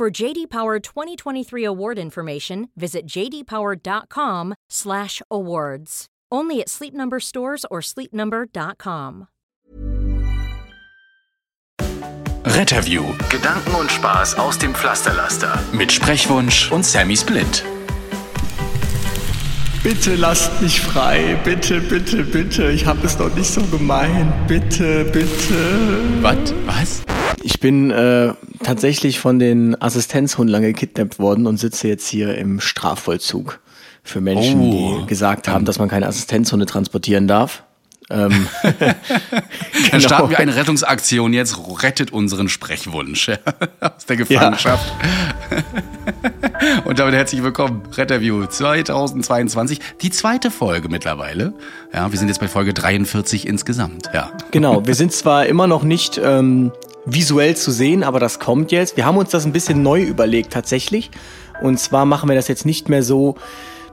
For JD Power 2023 award information, visit jdpower.com/awards. Only at Sleep Number stores or sleepnumber.com. Retterview. Gedanken und Spaß aus dem Pflasterlaster. Mit Sprechwunsch und Sammy Split. Bitte lasst mich frei. Bitte, bitte, bitte. Ich habe es doch nicht so gemeint. Bitte, bitte. Was? Was? Ich bin äh, tatsächlich von den Assistenzhunden gekidnappt worden und sitze jetzt hier im Strafvollzug für Menschen, Oh. die gesagt haben, dass man keine Assistenzhunde transportieren darf. Ähm, Dann genau. starten wir eine Rettungsaktion. Jetzt rettet unseren Sprechwunsch aus der Gefangenschaft. Und damit herzlich willkommen. Retterview 2022. Die zweite Folge mittlerweile. Ja, wir sind jetzt bei Folge 43 insgesamt. Ja. Genau, wir sind zwar immer noch nicht ähm, visuell zu sehen, aber das kommt jetzt. Wir haben uns das ein bisschen neu überlegt tatsächlich. Und zwar machen wir das jetzt nicht mehr so,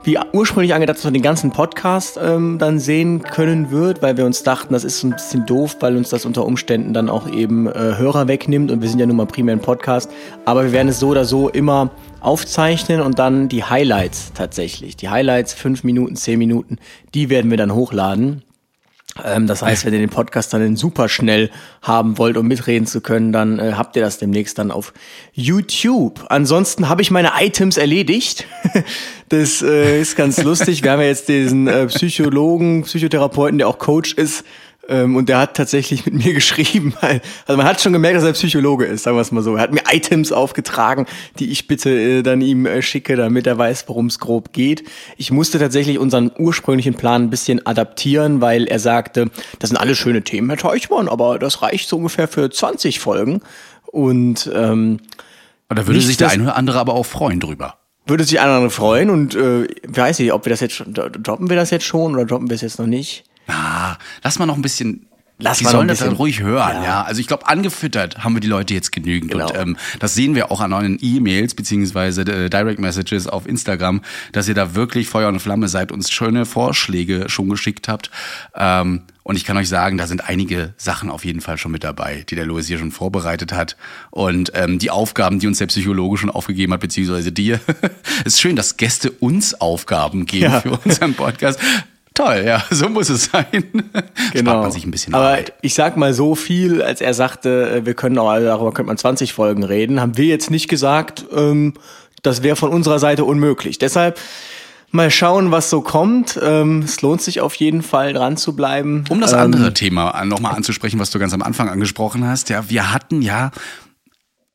wie ursprünglich angedacht, dass man den ganzen Podcast ähm, dann sehen können wird, weil wir uns dachten, das ist so ein bisschen doof, weil uns das unter Umständen dann auch eben äh, Hörer wegnimmt und wir sind ja nun mal primär ein Podcast. Aber wir werden es so oder so immer aufzeichnen und dann die Highlights tatsächlich. Die Highlights, fünf Minuten, zehn Minuten, die werden wir dann hochladen. Ähm, das heißt, wenn ihr den Podcast dann super schnell haben wollt, um mitreden zu können, dann äh, habt ihr das demnächst dann auf YouTube. Ansonsten habe ich meine Items erledigt. das äh, ist ganz lustig. Wir haben ja jetzt diesen äh, Psychologen, Psychotherapeuten, der auch Coach ist. Ähm, und der hat tatsächlich mit mir geschrieben. Also man hat schon gemerkt, dass er Psychologe ist, sagen wir es mal so. Er hat mir Items aufgetragen, die ich bitte äh, dann ihm äh, schicke, damit er weiß, worum es grob geht. Ich musste tatsächlich unseren ursprünglichen Plan ein bisschen adaptieren, weil er sagte, das sind alles schöne Themen, Herr Teuchmann, aber das reicht so ungefähr für 20 Folgen. Und ähm, Und da würde sich der eine oder andere aber auch freuen drüber. würde sich ein oder andere freuen und äh, ich weiß nicht, ob wir das jetzt schon, droppen wir das jetzt schon oder droppen wir es jetzt noch nicht? Ah, lass mal noch ein bisschen. Lass die sollen das dann ruhig hören, ja. Ja. Also ich glaube, angefüttert haben wir die Leute jetzt genügend. Genau. Und ähm, das sehen wir auch an euren E-Mails beziehungsweise äh, Direct Messages auf Instagram, dass ihr da wirklich Feuer und Flamme seid, uns schöne Vorschläge schon geschickt habt. Ähm, und ich kann euch sagen, da sind einige Sachen auf jeden Fall schon mit dabei, die der Louis hier schon vorbereitet hat. Und ähm, die Aufgaben, die uns der Psychologe schon aufgegeben hat, beziehungsweise dir. Es ist schön, dass Gäste uns Aufgaben geben Ja. für unseren Podcast. Toll, ja, so muss es sein. Spart man sich ein bisschen Genau. Aber Arbeit. ich sag mal so viel, als er sagte, äh, wir können auch, darüber könnte man 20 Folgen reden, haben wir jetzt nicht gesagt, ähm, das wäre von unserer Seite unmöglich. Deshalb mal schauen, was so kommt. Ähm, es lohnt sich auf jeden Fall dran zu bleiben. Um das ähm, andere Thema nochmal anzusprechen, was du ganz am Anfang angesprochen hast, ja, wir hatten ja,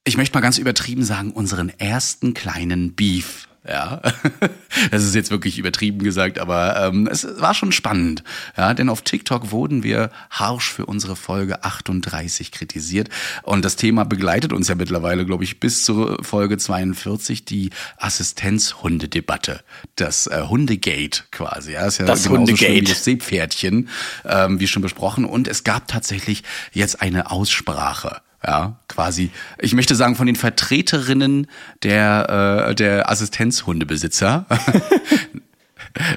ich möchte mal ganz übertrieben sagen, unseren ersten kleinen Beef. Ja, das ist jetzt wirklich übertrieben gesagt, aber ähm, es war schon spannend. Ja, denn auf TikTok wurden wir harsch für unsere Folge 38 kritisiert. Und das Thema begleitet uns ja mittlerweile, glaube ich, bis zur Folge 42, die Assistenzhundedebatte. Das äh, Hundegate quasi. Ja, ist ja Das genauso schlimm wie Hundegate. das Seepferdchen, ähm, wie schon besprochen. Und es gab tatsächlich jetzt eine Aussprache. Ja, quasi. Ich möchte sagen, von den Vertreterinnen der, äh, der Assistenzhundebesitzer.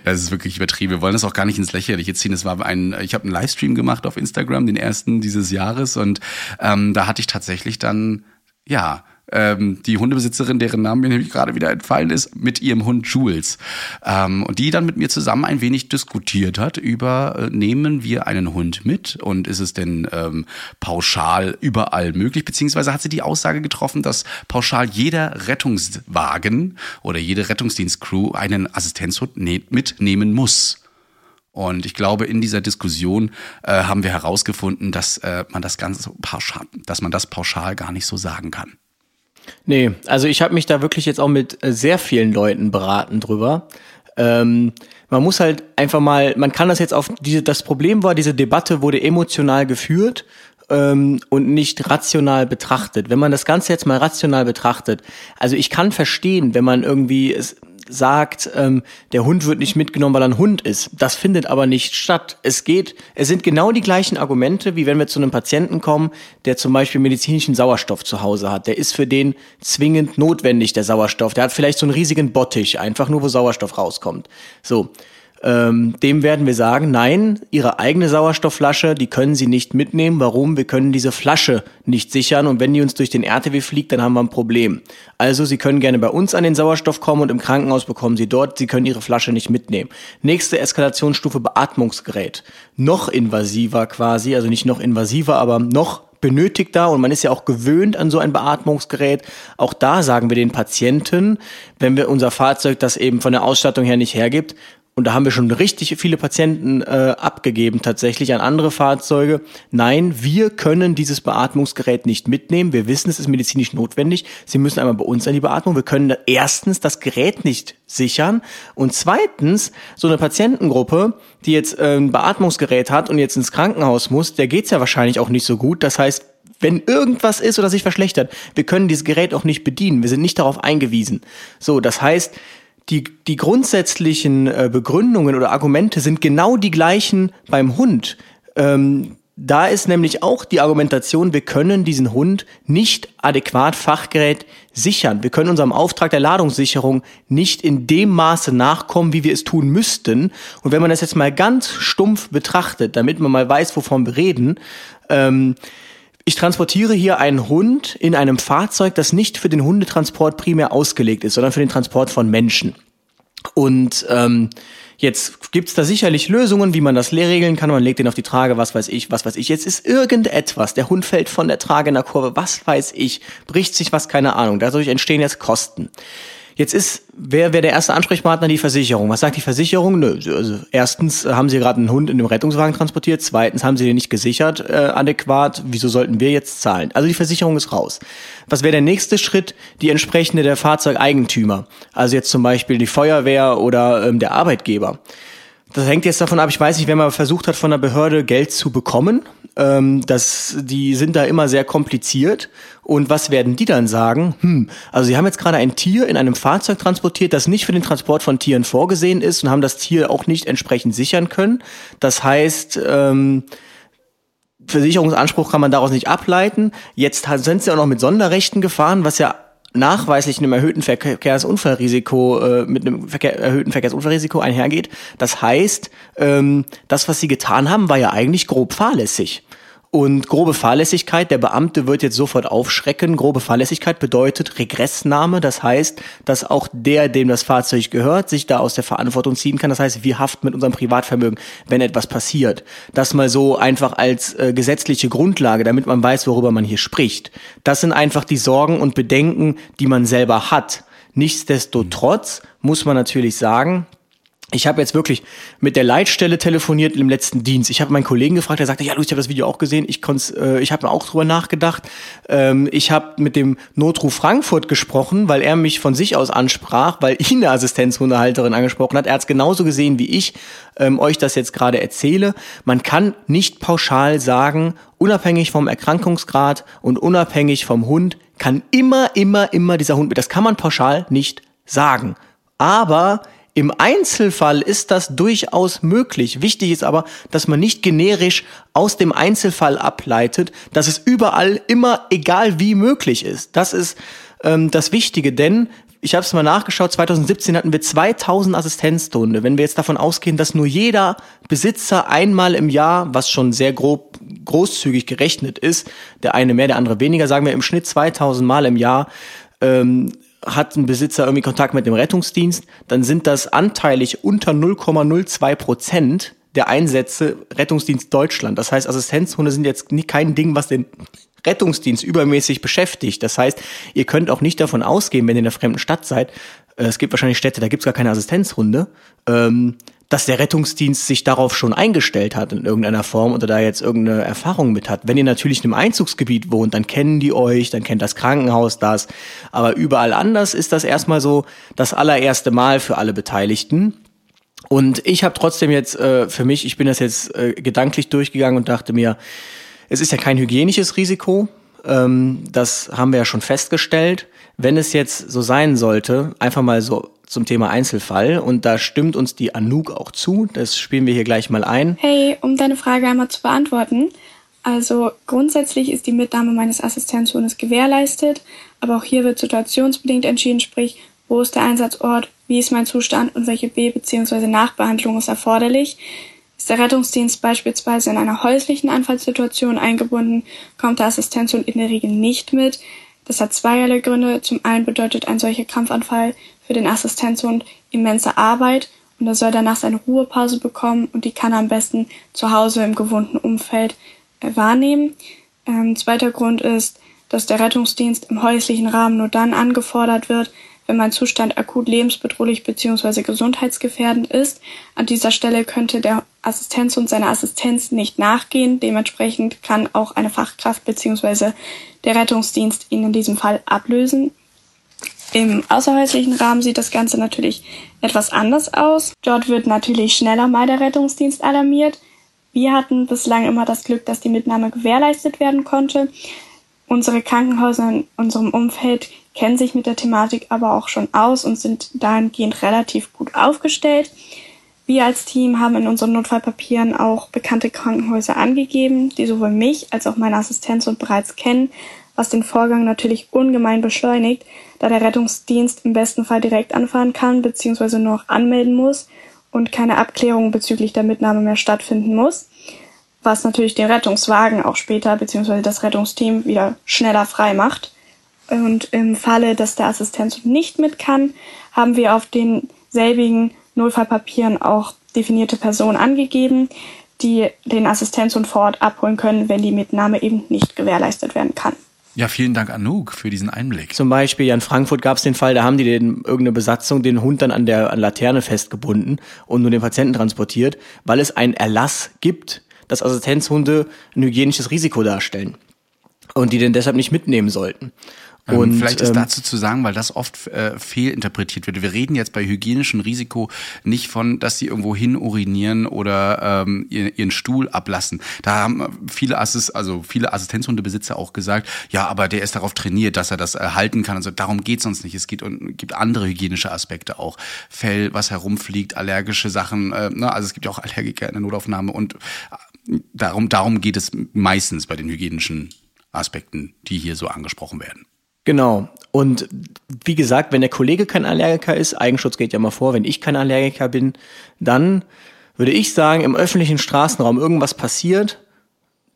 Das ist wirklich übertrieben. Wir wollen das auch gar nicht ins Lächerliche ziehen. Es war ein, ich habe einen Livestream gemacht auf Instagram, den ersten dieses Jahres, und ähm, da hatte ich tatsächlich dann, ja, ähm, die Hundebesitzerin, deren Name mir nämlich gerade wieder entfallen ist, mit ihrem Hund Jules. Ähm, und die dann mit mir zusammen ein wenig diskutiert hat über, äh, nehmen wir einen Hund mit und ist es denn ähm, pauschal überall möglich? Beziehungsweise hat sie die Aussage getroffen, dass pauschal jeder Rettungswagen oder jede Rettungsdienstcrew einen Assistenzhund ne mitnehmen muss. Und ich glaube, in dieser Diskussion äh, haben wir herausgefunden, dass äh, man das Ganze pauschal, dass man das pauschal gar nicht so sagen kann. Nee, also ich habe mich da wirklich jetzt auch mit äh, sehr vielen Leuten beraten drüber. Ähm, man muss halt einfach mal, man kann das jetzt auf diese, das Problem war, diese Debatte wurde emotional geführt ähm, und nicht rational betrachtet. Wenn man das Ganze jetzt mal rational betrachtet, also ich kann verstehen, wenn man irgendwie es sagt, ähm, der Hund wird nicht mitgenommen, weil er ein Hund ist. Das findet aber nicht statt. Es geht, es sind genau die gleichen Argumente, wie wenn wir zu einem Patienten kommen, der zum Beispiel medizinischen Sauerstoff zu Hause hat. Der ist für den zwingend notwendig, der Sauerstoff. Der hat vielleicht so einen riesigen Bottich, einfach nur, wo Sauerstoff rauskommt. So ähm, dem werden wir sagen, nein, Ihre eigene Sauerstoffflasche, die können Sie nicht mitnehmen. Warum? Wir können diese Flasche nicht sichern und wenn die uns durch den RTW fliegt, dann haben wir ein Problem. Also Sie können gerne bei uns an den Sauerstoff kommen und im Krankenhaus bekommen Sie dort, Sie können Ihre Flasche nicht mitnehmen. Nächste Eskalationsstufe Beatmungsgerät. Noch invasiver quasi, also nicht noch invasiver, aber noch benötigter und man ist ja auch gewöhnt an so ein Beatmungsgerät. Auch da sagen wir den Patienten, wenn wir unser Fahrzeug das eben von der Ausstattung her nicht hergibt, und da haben wir schon richtig viele Patienten äh, abgegeben tatsächlich an andere Fahrzeuge. Nein, wir können dieses Beatmungsgerät nicht mitnehmen. Wir wissen, es ist medizinisch notwendig. Sie müssen einmal bei uns an die Beatmung. Wir können erstens das Gerät nicht sichern und zweitens so eine Patientengruppe, die jetzt äh, ein Beatmungsgerät hat und jetzt ins Krankenhaus muss, der geht's ja wahrscheinlich auch nicht so gut. Das heißt, wenn irgendwas ist oder sich verschlechtert, wir können dieses Gerät auch nicht bedienen. Wir sind nicht darauf eingewiesen. So, das heißt, die, die grundsätzlichen äh, Begründungen oder Argumente sind genau die gleichen beim Hund. Ähm, da ist nämlich auch die Argumentation, wir können diesen Hund nicht adäquat Fachgerät sichern. Wir können unserem Auftrag der Ladungssicherung nicht in dem Maße nachkommen, wie wir es tun müssten. Und wenn man das jetzt mal ganz stumpf betrachtet, damit man mal weiß, wovon wir reden, ähm, ich transportiere hier einen Hund in einem Fahrzeug, das nicht für den Hundetransport primär ausgelegt ist, sondern für den Transport von Menschen. Und ähm, jetzt gibt's da sicherlich Lösungen, wie man das regeln kann. Man legt den auf die Trage, was weiß ich, was weiß ich. Jetzt ist irgendetwas, der Hund fällt von der Trage in der Kurve, was weiß ich, bricht sich was, keine Ahnung. Dadurch entstehen jetzt Kosten. Jetzt ist, wer wäre der erste Ansprechpartner? Die Versicherung. Was sagt die Versicherung? Nö, also erstens haben sie gerade einen Hund in dem Rettungswagen transportiert, zweitens haben sie den nicht gesichert äh, adäquat. Wieso sollten wir jetzt zahlen? Also die Versicherung ist raus. Was wäre der nächste Schritt? Die entsprechende der Fahrzeugeigentümer. Also jetzt zum Beispiel die Feuerwehr oder ähm, der Arbeitgeber. Das hängt jetzt davon ab, ich weiß nicht, wenn man versucht hat, von der Behörde Geld zu bekommen. Ähm, das, die sind da immer sehr kompliziert. Und was werden die dann sagen? Hm, also sie haben jetzt gerade ein Tier in einem Fahrzeug transportiert, das nicht für den Transport von Tieren vorgesehen ist und haben das Tier auch nicht entsprechend sichern können. Das heißt, ähm, Versicherungsanspruch kann man daraus nicht ableiten. Jetzt sind sie auch noch mit Sonderrechten gefahren, was ja nachweislich einem erhöhten Verkehrsunfallrisiko, äh, mit einem Verkehr, erhöhten Verkehrsunfallrisiko einhergeht. Das heißt, ähm, das, was sie getan haben, war ja eigentlich grob fahrlässig. Und grobe Fahrlässigkeit, der Beamte wird jetzt sofort aufschrecken. Grobe Fahrlässigkeit bedeutet Regressnahme. Das heißt, dass auch der, dem das Fahrzeug gehört, sich da aus der Verantwortung ziehen kann. Das heißt, wir haften mit unserem Privatvermögen, wenn etwas passiert. Das mal so einfach als äh, gesetzliche Grundlage, damit man weiß, worüber man hier spricht. Das sind einfach die Sorgen und Bedenken, die man selber hat. Nichtsdestotrotz muss man natürlich sagen, ich habe jetzt wirklich mit der Leitstelle telefoniert im letzten Dienst. Ich habe meinen Kollegen gefragt, der sagte, ja, Luis, ich habe das Video auch gesehen. Ich äh, ich habe mir auch drüber nachgedacht. Ähm, ich habe mit dem Notruf Frankfurt gesprochen, weil er mich von sich aus ansprach, weil ihn eine Assistenzhundehalterin angesprochen hat. Er hat es genauso gesehen wie ich ähm, euch das jetzt gerade erzähle. Man kann nicht pauschal sagen, unabhängig vom Erkrankungsgrad und unabhängig vom Hund kann immer, immer, immer dieser Hund mit. Das kann man pauschal nicht sagen. Aber im Einzelfall ist das durchaus möglich. Wichtig ist aber, dass man nicht generisch aus dem Einzelfall ableitet, dass es überall immer egal wie möglich ist. Das ist ähm, das Wichtige, denn ich habe es mal nachgeschaut, 2017 hatten wir 2000 Assistenzstunde. Wenn wir jetzt davon ausgehen, dass nur jeder Besitzer einmal im Jahr, was schon sehr grob großzügig gerechnet ist, der eine mehr, der andere weniger, sagen wir im Schnitt 2000 Mal im Jahr, ähm, hat ein Besitzer irgendwie Kontakt mit dem Rettungsdienst, dann sind das anteilig unter 0,02 Prozent der Einsätze Rettungsdienst Deutschland. Das heißt, Assistenzhunde sind jetzt kein Ding, was den Rettungsdienst übermäßig beschäftigt. Das heißt, ihr könnt auch nicht davon ausgehen, wenn ihr in einer fremden Stadt seid, äh, es gibt wahrscheinlich Städte, da gibt es gar keine Assistenzhunde, ähm, dass der Rettungsdienst sich darauf schon eingestellt hat in irgendeiner Form oder da jetzt irgendeine Erfahrung mit hat. Wenn ihr natürlich in einem Einzugsgebiet wohnt, dann kennen die euch, dann kennt das Krankenhaus das. Aber überall anders ist das erstmal so das allererste Mal für alle Beteiligten. Und ich habe trotzdem jetzt äh, für mich, ich bin das jetzt äh, gedanklich durchgegangen und dachte mir, es ist ja kein hygienisches Risiko. Ähm, das haben wir ja schon festgestellt. Wenn es jetzt so sein sollte, einfach mal so zum Thema Einzelfall und da stimmt uns die Anouk auch zu. Das spielen wir hier gleich mal ein. Hey, um deine Frage einmal zu beantworten. Also grundsätzlich ist die Mitnahme meines Assistenzhundes gewährleistet, aber auch hier wird situationsbedingt entschieden, sprich, wo ist der Einsatzort, wie ist mein Zustand und welche B- bzw. Nachbehandlung ist erforderlich. Ist der Rettungsdienst beispielsweise in einer häuslichen Anfallssituation eingebunden, kommt der Assistenzhund in der Regel nicht mit. Das hat zweierlei Gründe. Zum einen bedeutet ein solcher Krampfanfall für den Assistenzhund immense Arbeit und er soll danach seine Ruhepause bekommen und die kann er am besten zu Hause im gewohnten Umfeld äh, wahrnehmen. Ähm, zweiter Grund ist, dass der Rettungsdienst im häuslichen Rahmen nur dann angefordert wird, wenn mein Zustand akut lebensbedrohlich bzw. gesundheitsgefährdend ist. An dieser Stelle könnte der Assistenzhund seiner Assistenz nicht nachgehen. Dementsprechend kann auch eine Fachkraft bzw. der Rettungsdienst ihn in diesem Fall ablösen. Im außerhäuslichen Rahmen sieht das Ganze natürlich etwas anders aus. Dort wird natürlich schneller mal der Rettungsdienst alarmiert. Wir hatten bislang immer das Glück, dass die Mitnahme gewährleistet werden konnte. Unsere Krankenhäuser in unserem Umfeld kennen sich mit der Thematik aber auch schon aus und sind dahingehend relativ gut aufgestellt. Wir als Team haben in unseren Notfallpapieren auch bekannte Krankenhäuser angegeben, die sowohl mich als auch meine Assistenz und bereits kennen, was den Vorgang natürlich ungemein beschleunigt, da der Rettungsdienst im besten Fall direkt anfahren kann bzw. nur noch anmelden muss und keine Abklärung bezüglich der Mitnahme mehr stattfinden muss, was natürlich den Rettungswagen auch später bzw. das Rettungsteam wieder schneller frei macht. Und im Falle, dass der Assistenz nicht mit kann, haben wir auf den selbigen Notfallpapieren auch definierte Personen angegeben, die den Assistenzhund vor Ort abholen können, wenn die Mitnahme eben nicht gewährleistet werden kann. Ja, vielen Dank, Anouk, für diesen Einblick. Zum Beispiel in Frankfurt gab es den Fall, da haben die den, irgendeine Besatzung den Hund dann an der an Laterne festgebunden und nur den Patienten transportiert, weil es einen Erlass gibt, dass Assistenzhunde ein hygienisches Risiko darstellen und die den deshalb nicht mitnehmen sollten. Ähm, und, Vielleicht ist ähm, dazu zu sagen, weil das oft äh, fehlinterpretiert wird. Wir reden jetzt bei hygienischem Risiko nicht von, dass sie irgendwo hin urinieren oder ähm, ihren Stuhl ablassen. Da haben viele Assist, also viele Assistenzhundebesitzer auch gesagt, ja, aber der ist darauf trainiert, dass er das erhalten kann. Also darum geht's uns nicht. Es geht und gibt andere hygienische Aspekte auch. Fell, was herumfliegt, allergische Sachen. Äh, ne? Also es gibt ja auch Allergiker in der Notaufnahme und äh, darum, darum geht es meistens bei den hygienischen Aspekten, die hier so angesprochen werden. Genau. Und wie gesagt, wenn der Kollege kein Allergiker ist, Eigenschutz geht ja mal vor, wenn ich kein Allergiker bin, dann würde ich sagen, im öffentlichen Straßenraum irgendwas passiert,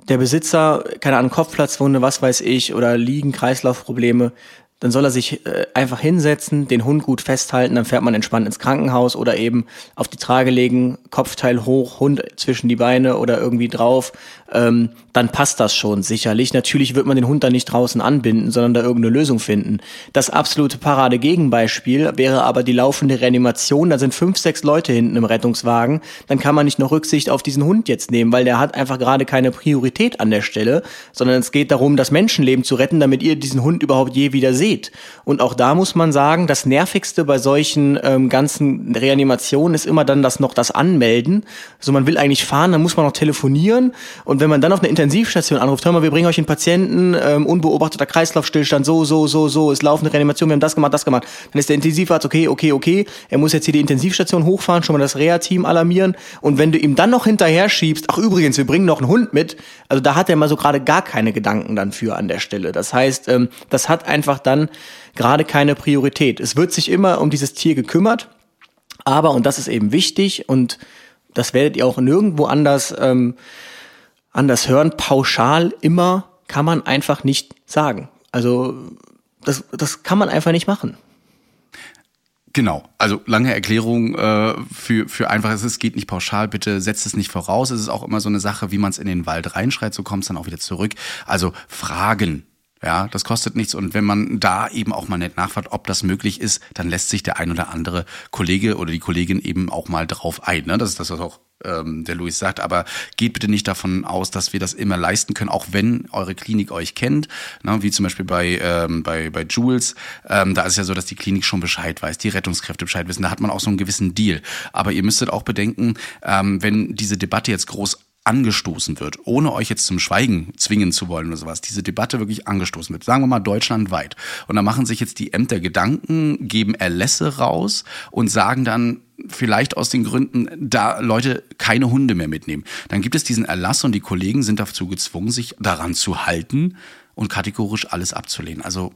der Besitzer, keine Ahnung, Kopfplatzwunde, was weiß ich, oder liegen Kreislaufprobleme, dann soll er sich äh, einfach hinsetzen, den Hund gut festhalten, dann fährt man entspannt ins Krankenhaus oder eben auf die Trage legen, Kopfteil hoch, Hund zwischen die Beine oder irgendwie drauf, ähm, dann passt das schon sicherlich. Natürlich wird man den Hund da nicht draußen anbinden, sondern da irgendeine Lösung finden. Das absolute Parade-Gegenbeispiel wäre aber die laufende Reanimation. Da sind fünf, sechs Leute hinten im Rettungswagen. Dann kann man nicht noch Rücksicht auf diesen Hund jetzt nehmen, weil der hat einfach gerade keine Priorität an der Stelle, sondern es geht darum, das Menschenleben zu retten, damit ihr diesen Hund überhaupt je wieder seht geht. Und auch da muss man sagen, das Nervigste bei solchen ähm, ganzen Reanimationen ist immer dann das noch das Anmelden. Also man will eigentlich fahren, dann muss man noch telefonieren. Und wenn man dann auf eine Intensivstation anruft, hör mal, wir bringen euch einen Patienten, ähm, unbeobachteter Kreislaufstillstand, so, so, so, so, es laufen eine Reanimation, wir haben das gemacht, das gemacht. Dann ist der Intensivarzt, okay, okay, okay, er muss jetzt hier die Intensivstation hochfahren, schon mal das Reha-Team alarmieren. Und wenn du ihm dann noch hinterher schiebst, ach übrigens, wir bringen noch einen Hund mit, also da hat er mal so gerade gar keine Gedanken dann für an der Stelle. Das heißt, ähm, das hat einfach dann dann gerade keine Priorität. Es wird sich immer um dieses Tier gekümmert, aber, und das ist eben wichtig, und das werdet ihr auch nirgendwo anders, ähm, anders hören, pauschal immer kann man einfach nicht sagen. Also das, das kann man einfach nicht machen. Genau, also lange Erklärung äh, für, für einfach, es geht nicht pauschal, bitte setzt es nicht voraus. Es ist auch immer so eine Sache, wie man es in den Wald reinschreit, so kommt es dann auch wieder zurück. Also Fragen ja, das kostet nichts. Und wenn man da eben auch mal nett nachfragt, ob das möglich ist, dann lässt sich der ein oder andere Kollege oder die Kollegin eben auch mal drauf ein. Ne? Das ist das, was auch ähm, der Luis sagt. Aber geht bitte nicht davon aus, dass wir das immer leisten können, auch wenn eure Klinik euch kennt. Ne? Wie zum Beispiel bei, ähm, bei, bei Jules. Ähm, da ist ja so, dass die Klinik schon Bescheid weiß, die Rettungskräfte Bescheid wissen. Da hat man auch so einen gewissen Deal. Aber ihr müsstet auch bedenken, ähm, wenn diese Debatte jetzt groß angestoßen wird, ohne euch jetzt zum Schweigen zwingen zu wollen oder sowas, diese Debatte wirklich angestoßen wird, sagen wir mal deutschlandweit. Und da machen sich jetzt die Ämter Gedanken, geben Erlässe raus und sagen dann, vielleicht aus den Gründen, da Leute keine Hunde mehr mitnehmen. Dann gibt es diesen Erlass und die Kollegen sind dazu gezwungen, sich daran zu halten und kategorisch alles abzulehnen. Also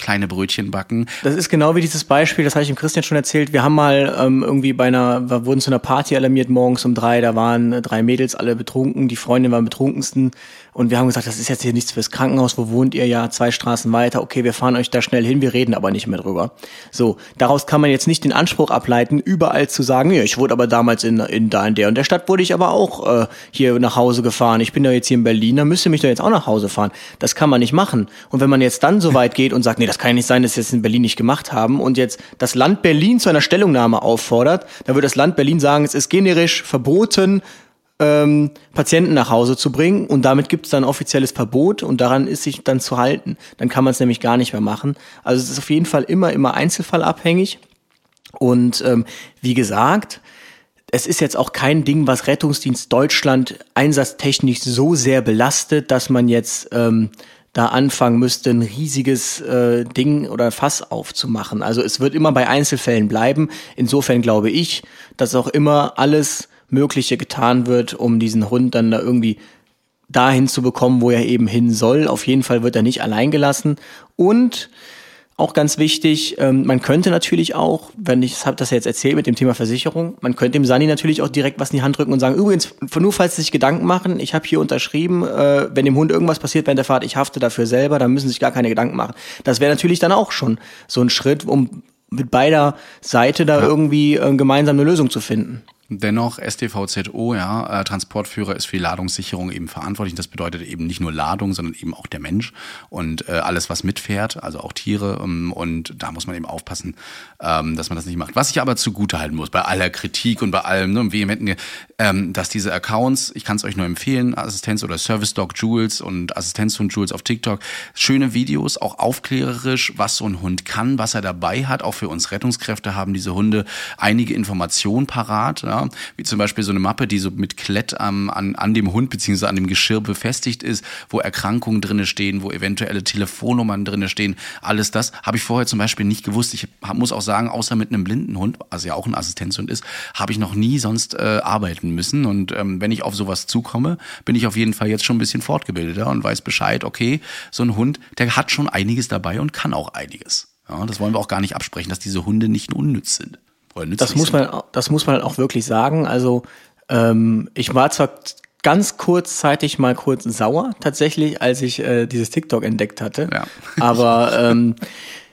kleine Brötchen backen. Das ist genau wie dieses Beispiel, das habe ich dem Christian schon erzählt. Wir haben mal ähm, irgendwie bei einer, wir wurden zu einer Party alarmiert morgens um drei, da waren drei Mädels, alle betrunken, die Freundin war am betrunkensten und wir haben gesagt, das ist jetzt hier nichts fürs Krankenhaus, wo wohnt ihr ja? Zwei Straßen weiter, okay, wir fahren euch da schnell hin, wir reden aber nicht mehr drüber. So, daraus kann man jetzt nicht den Anspruch ableiten, überall zu sagen, ja, ich wurde aber damals in, in da in der und der Stadt wurde ich aber auch äh, hier nach Hause gefahren. Ich bin ja jetzt hier in Berlin, dann müsste mich doch jetzt auch nach Hause fahren. Das kann man nicht machen. Und wenn man jetzt dann so weit geht und sagt, nee, das kann ja nicht sein, dass sie es in Berlin nicht gemacht haben und jetzt das Land Berlin zu einer Stellungnahme auffordert, dann wird das Land Berlin sagen, es ist generisch verboten, ähm, Patienten nach Hause zu bringen und damit gibt es dann offizielles Verbot und daran ist sich dann zu halten. Dann kann man es nämlich gar nicht mehr machen. Also es ist auf jeden Fall immer, immer einzelfallabhängig und ähm, wie gesagt, es ist jetzt auch kein Ding, was Rettungsdienst Deutschland einsatztechnisch so sehr belastet, dass man jetzt ähm, da anfangen müsste, ein riesiges äh, Ding oder Fass aufzumachen. Also es wird immer bei Einzelfällen bleiben. Insofern glaube ich, dass auch immer alles Mögliche getan wird, um diesen Hund dann da irgendwie dahin zu bekommen, wo er eben hin soll. Auf jeden Fall wird er nicht allein gelassen. Und auch ganz wichtig, ähm, man könnte natürlich auch, wenn ich habe das jetzt erzählt mit dem Thema Versicherung, man könnte dem Sani natürlich auch direkt was in die Hand drücken und sagen, übrigens, nur falls Sie sich Gedanken machen, ich habe hier unterschrieben, äh, wenn dem Hund irgendwas passiert während der Fahrt, ich hafte dafür selber, dann müssen Sie sich gar keine Gedanken machen. Das wäre natürlich dann auch schon so ein Schritt, um mit beider Seite da ja. irgendwie äh, gemeinsam eine Lösung zu finden. Dennoch, STVZO, ja, äh, Transportführer ist für die Ladungssicherung eben verantwortlich. Das bedeutet eben nicht nur Ladung, sondern eben auch der Mensch und äh, alles, was mitfährt, also auch Tiere. Ähm, und da muss man eben aufpassen, ähm, dass man das nicht macht. Was ich aber zugute halten muss, bei aller Kritik und bei allem ne, vehementen, ähm, dass diese Accounts, ich kann es euch nur empfehlen, Assistenz oder Service Dog Jules und Assistenzhund Jules auf TikTok, schöne Videos, auch aufklärerisch, was so ein Hund kann, was er dabei hat. Auch für uns Rettungskräfte haben diese Hunde einige Informationen parat. Ja wie zum Beispiel so eine Mappe, die so mit Klett ähm, an, an dem Hund beziehungsweise an dem Geschirr befestigt ist, wo Erkrankungen drinne stehen, wo eventuelle Telefonnummern drinne stehen. Alles das habe ich vorher zum Beispiel nicht gewusst. Ich muss auch sagen, außer mit einem blinden Hund, also ja auch ein Assistenzhund ist, habe ich noch nie sonst äh, arbeiten müssen. Und ähm, wenn ich auf sowas zukomme, bin ich auf jeden Fall jetzt schon ein bisschen fortgebildeter und weiß Bescheid, okay, so ein Hund, der hat schon einiges dabei und kann auch einiges. Ja, das wollen wir auch gar nicht absprechen, dass diese Hunde nicht unnütz sind das muss man, das muss man auch wirklich sagen. Also ähm, ich war zwar ganz kurzzeitig mal kurz sauer tatsächlich, als ich äh, dieses TikTok entdeckt hatte. Ja. Aber ähm,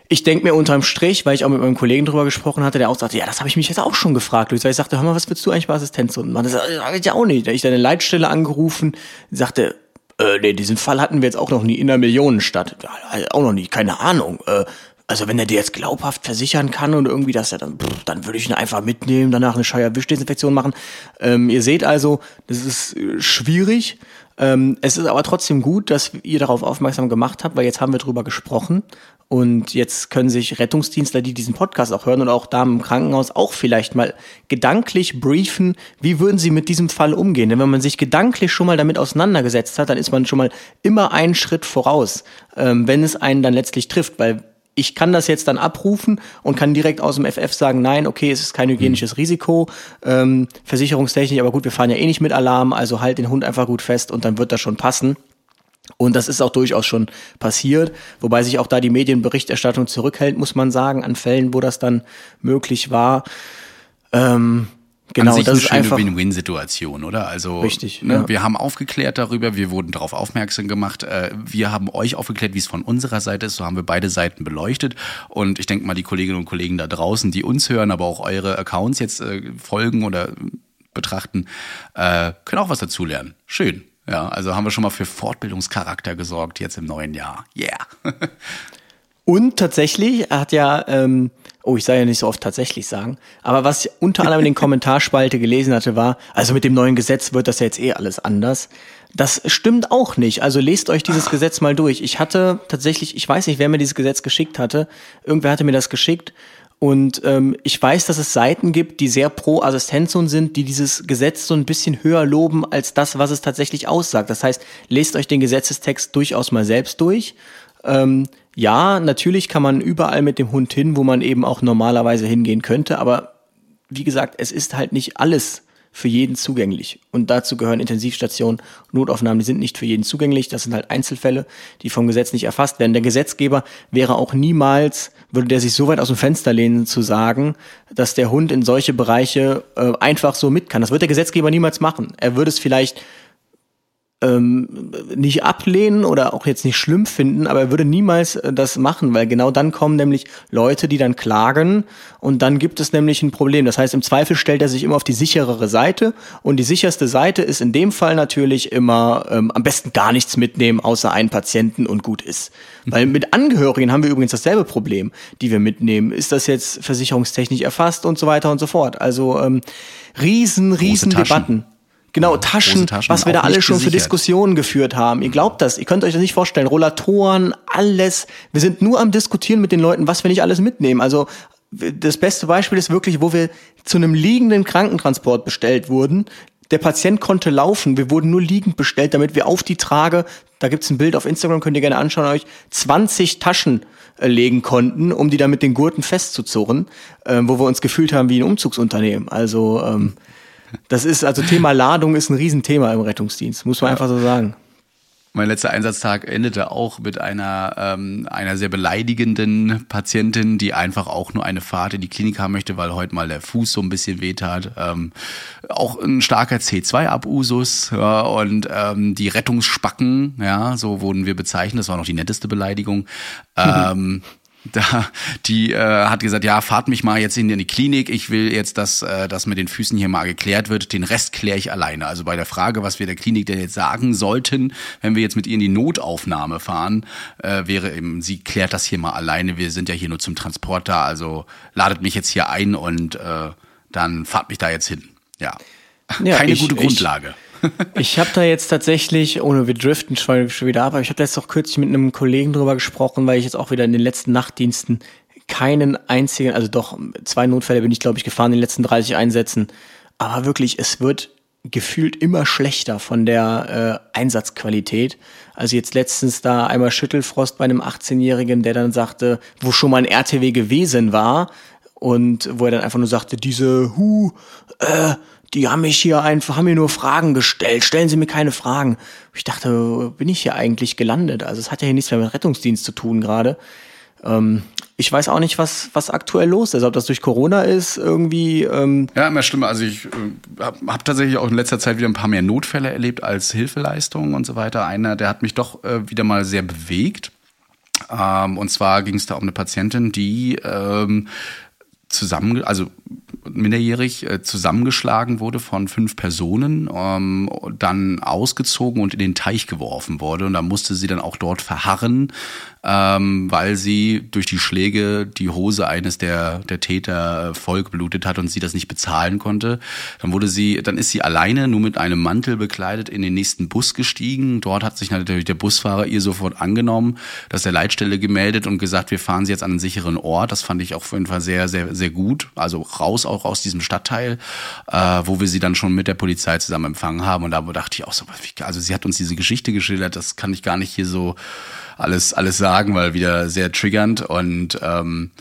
ich denke mir unterm Strich, weil ich auch mit meinem Kollegen drüber gesprochen hatte, der auch sagte, ja, das habe ich mich jetzt auch schon gefragt. Ich sagte, hör mal, was willst du eigentlich bei Assistenzhunden machen? Das sage ich auch nicht. Da ich deine Leitstelle angerufen, sagte, äh, nee, diesen Fall hatten wir jetzt auch noch nie in der Millionenstadt. Ja, auch noch nie, keine Ahnung. Äh, also wenn er dir jetzt glaubhaft versichern kann und irgendwie, dass er dann, dann würde ich ihn einfach mitnehmen, danach eine Scheuerwischdesinfektion machen. Ähm, ihr seht also, das ist äh, schwierig. Ähm, es ist aber trotzdem gut, dass ihr darauf aufmerksam gemacht habt, weil jetzt haben wir drüber gesprochen und jetzt können sich Rettungsdienstler, die diesen Podcast auch hören und auch Damen im Krankenhaus auch vielleicht mal gedanklich briefen, wie würden sie mit diesem Fall umgehen. Denn wenn man sich gedanklich schon mal damit auseinandergesetzt hat, dann ist man schon mal immer einen Schritt voraus, ähm, wenn es einen dann letztlich trifft, weil ich kann das jetzt dann abrufen und kann direkt aus dem FF sagen, nein, okay, es ist kein hygienisches mhm. Risiko, ähm, versicherungstechnisch, aber gut, wir fahren ja eh nicht mit Alarm, also halt den Hund einfach gut fest und dann wird das schon passen. Und das ist auch durchaus schon passiert, wobei sich auch da die Medienberichterstattung zurückhält, muss man sagen, an Fällen, wo das dann möglich war. Ähm, Genau, An sich das eine schöne Win-Win-Situation, oder? Also richtig, ne, ja. wir haben aufgeklärt darüber, wir wurden darauf aufmerksam gemacht, äh, wir haben euch aufgeklärt, wie es von unserer Seite ist, so haben wir beide Seiten beleuchtet und ich denke mal, die Kolleginnen und Kollegen da draußen, die uns hören, aber auch eure Accounts jetzt äh, folgen oder betrachten, äh, können auch was dazulernen. Schön. Ja, also haben wir schon mal für Fortbildungscharakter gesorgt jetzt im neuen Jahr. Yeah. und tatsächlich hat ja ähm, oh, ich soll ja nicht so oft tatsächlich sagen, aber was ich unter anderem in den Kommentarspalte gelesen hatte, war, also mit dem neuen Gesetz wird das ja jetzt eh alles anders. Das stimmt auch nicht. Also lest euch dieses Gesetz mal durch. Ich hatte tatsächlich, ich weiß nicht, wer mir dieses Gesetz geschickt hatte. Irgendwer hatte mir das geschickt Und ähm, ich weiß, dass es Seiten gibt, die sehr pro Assistenzhund sind, die dieses Gesetz so ein bisschen höher loben als das, was es tatsächlich aussagt. Das heißt, lest euch den Gesetzestext durchaus mal selbst durch. Ähm, ja, natürlich kann man überall mit dem Hund hin, wo man eben auch normalerweise hingehen könnte, aber wie gesagt, es ist halt nicht alles für jeden zugänglich. Und dazu gehören Intensivstationen, Notaufnahmen, die sind nicht für jeden zugänglich. Das sind halt Einzelfälle, die vom Gesetz nicht erfasst werden. Der Gesetzgeber wäre auch niemals, würde der sich so weit aus dem Fenster lehnen zu sagen, dass der Hund in solche Bereiche äh, einfach so mit kann. Das wird der Gesetzgeber niemals machen. Er würde es vielleicht ähm, nicht ablehnen oder auch jetzt nicht schlimm finden, aber er würde niemals äh, das machen, weil genau dann kommen nämlich Leute, die dann klagen und dann gibt es nämlich ein Problem. Das heißt, im Zweifel stellt er sich immer auf die sicherere Seite und die sicherste Seite ist in dem Fall natürlich immer ähm, am besten gar nichts mitnehmen, außer einen Patienten und gut ist. Weil mit Angehörigen haben wir übrigens dasselbe Problem, die wir mitnehmen. Ist das jetzt versicherungstechnisch erfasst und so weiter und so fort. Also ähm, riesen, riesen Debatten. Genau, Taschen, Taschen, was wir da alle schon gesichert. für Diskussionen geführt haben. Ihr glaubt das, ihr könnt euch das nicht vorstellen. Rollatoren, alles. Wir sind nur am Diskutieren mit den Leuten, was wir nicht alles mitnehmen. Also das beste Beispiel ist wirklich, wo wir zu einem liegenden Krankentransport bestellt wurden. Der Patient konnte laufen, wir wurden nur liegend bestellt, damit wir auf die Trage, da gibt's ein Bild auf Instagram, könnt ihr gerne anschauen, euch 20 Taschen äh, legen konnten, um die dann mit den Gurten festzuzurren, äh, wo wir uns gefühlt haben wie ein Umzugsunternehmen. Also ähm, das ist, also Thema Ladung ist ein Riesenthema im Rettungsdienst, muss man ja. einfach so sagen. Mein letzter Einsatztag endete auch mit einer, ähm, einer sehr beleidigenden Patientin, die einfach auch nur eine Fahrt in die Klinik haben möchte, weil heute mal der Fuß so ein bisschen wehtat. Ähm, auch ein starker C2-Abusus ja, und ähm, die Rettungsspacken, ja, so wurden wir bezeichnet. Das war noch die netteste Beleidigung. Ähm, da, die äh, hat gesagt, ja, fahrt mich mal jetzt in die Klinik. Ich will jetzt, dass äh, das mit den Füßen hier mal geklärt wird. Den Rest kläre ich alleine. Also bei der Frage, was wir der Klinik denn jetzt sagen sollten, wenn wir jetzt mit ihr in die Notaufnahme fahren, äh, wäre eben, sie klärt das hier mal alleine. Wir sind ja hier nur zum Transport da. Also ladet mich jetzt hier ein und äh, dann fahrt mich da jetzt hin. Ja, ja keine ich, gute Grundlage. Ich ich habe da jetzt tatsächlich, ohne wir driften schon wieder ab, aber ich habe jetzt auch kürzlich mit einem Kollegen drüber gesprochen, weil ich jetzt auch wieder in den letzten Nachtdiensten keinen einzigen, also doch zwei Notfälle bin ich glaube ich gefahren in den letzten 30 Einsätzen, aber wirklich, es wird gefühlt immer schlechter von der äh, Einsatzqualität. Also jetzt letztens da einmal Schüttelfrost bei einem 18-Jährigen, der dann sagte, wo schon mal ein RTW gewesen war und wo er dann einfach nur sagte, diese Hu, äh, die haben mich hier einfach, haben mir nur Fragen gestellt, stellen Sie mir keine Fragen. Ich dachte, bin ich hier eigentlich gelandet? Also es hat ja hier nichts mehr mit Rettungsdienst zu tun gerade. Ähm, ich weiß auch nicht, was, was aktuell los ist, ob das durch Corona ist, irgendwie. Ähm ja, immer schlimmer. Also ich äh, habe hab tatsächlich auch in letzter Zeit wieder ein paar mehr Notfälle erlebt als Hilfeleistungen und so weiter. Einer, der hat mich doch äh, wieder mal sehr bewegt. Ähm, und zwar ging es da um eine Patientin, die ähm, zusammen, also minderjährig äh, zusammengeschlagen wurde von fünf Personen, ähm, dann ausgezogen und in den Teich geworfen wurde. Und da musste sie dann auch dort verharren, ähm, weil sie durch die Schläge die Hose eines der, der Täter vollgeblutet hat und sie das nicht bezahlen konnte. Dann wurde sie, dann ist sie alleine nur mit einem Mantel bekleidet in den nächsten Bus gestiegen. Dort hat sich natürlich der Busfahrer ihr sofort angenommen, dass der Leitstelle gemeldet und gesagt, wir fahren sie jetzt an einen sicheren Ort. Das fand ich auch auf jeden Fall sehr, sehr, sehr gut. Also raus auch aus diesem Stadtteil, äh, wo wir sie dann schon mit der Polizei zusammen empfangen haben. Und da dachte ich auch so, also sie hat uns diese Geschichte geschildert, das kann ich gar nicht hier so alles, alles sagen, weil wieder sehr triggernd und ähm,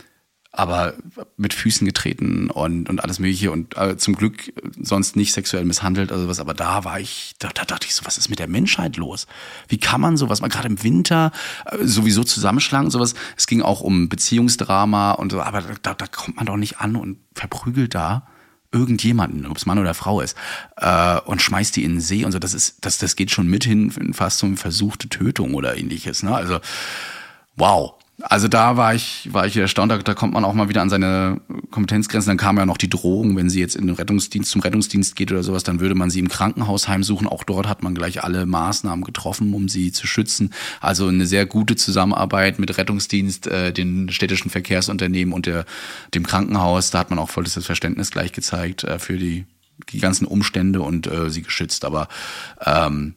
aber mit Füßen getreten und, und alles Mögliche und äh, zum Glück sonst nicht sexuell misshandelt oder sowas. Aber da war ich, da, da dachte ich so, was ist mit der Menschheit los? Wie kann man sowas mal gerade im Winter äh, sowieso zusammenschlagen? Sowas. Es ging auch um Beziehungsdrama und so, aber da, da kommt man doch nicht an und verprügelt da irgendjemanden, ob es Mann oder Frau ist, äh, und schmeißt die in den See und so. Das ist, das, das geht schon mithin fast eine versuchte Tötung oder ähnliches. Ne? Also wow. Also da war ich, war ich erstaunt, da, da kommt man auch mal wieder an seine Kompetenzgrenzen. Dann kam ja noch die Drohung, wenn sie jetzt in den Rettungsdienst, zum Rettungsdienst geht oder sowas, dann würde man sie im Krankenhaus heimsuchen. Auch dort hat man gleich alle Maßnahmen getroffen, um sie zu schützen. Also eine sehr gute Zusammenarbeit mit Rettungsdienst, äh, den städtischen Verkehrsunternehmen und der, dem Krankenhaus. Da hat man auch volles Verständnis gleich gezeigt äh, für die, die ganzen Umstände und äh, sie geschützt. Aber ähm,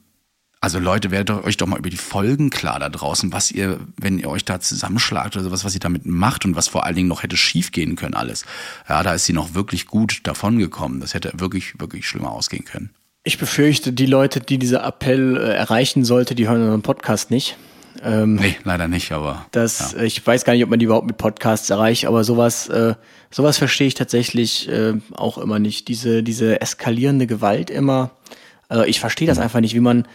Also Leute, werdet euch doch mal über die Folgen klar da draußen, was ihr, wenn ihr euch da zusammenschlagt oder sowas, was ihr damit macht und was vor allen Dingen noch hätte schiefgehen können alles. Ja, da ist sie noch wirklich gut davongekommen. Das hätte wirklich, wirklich schlimmer ausgehen können. Ich befürchte, die Leute, die dieser Appell äh, erreichen sollte, die hören unseren Podcast nicht. Ähm, nee, leider nicht, aber. Das, ja. Ich weiß gar nicht, ob man die überhaupt mit Podcasts erreicht, aber sowas, äh, sowas verstehe ich tatsächlich äh, auch immer nicht. Diese, diese eskalierende Gewalt immer. Also ich verstehe das mhm. einfach nicht, wie man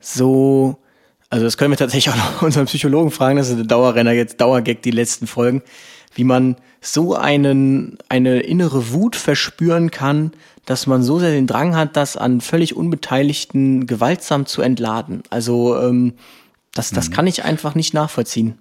so, also das können wir tatsächlich auch noch unseren Psychologen fragen, das ist der Dauerrenner jetzt, Dauergag die letzten Folgen, wie man so einen, eine innere Wut verspüren kann, dass man so sehr den Drang hat, das an völlig Unbeteiligten gewaltsam zu entladen. Also ähm, das, das mhm. kann ich einfach nicht nachvollziehen.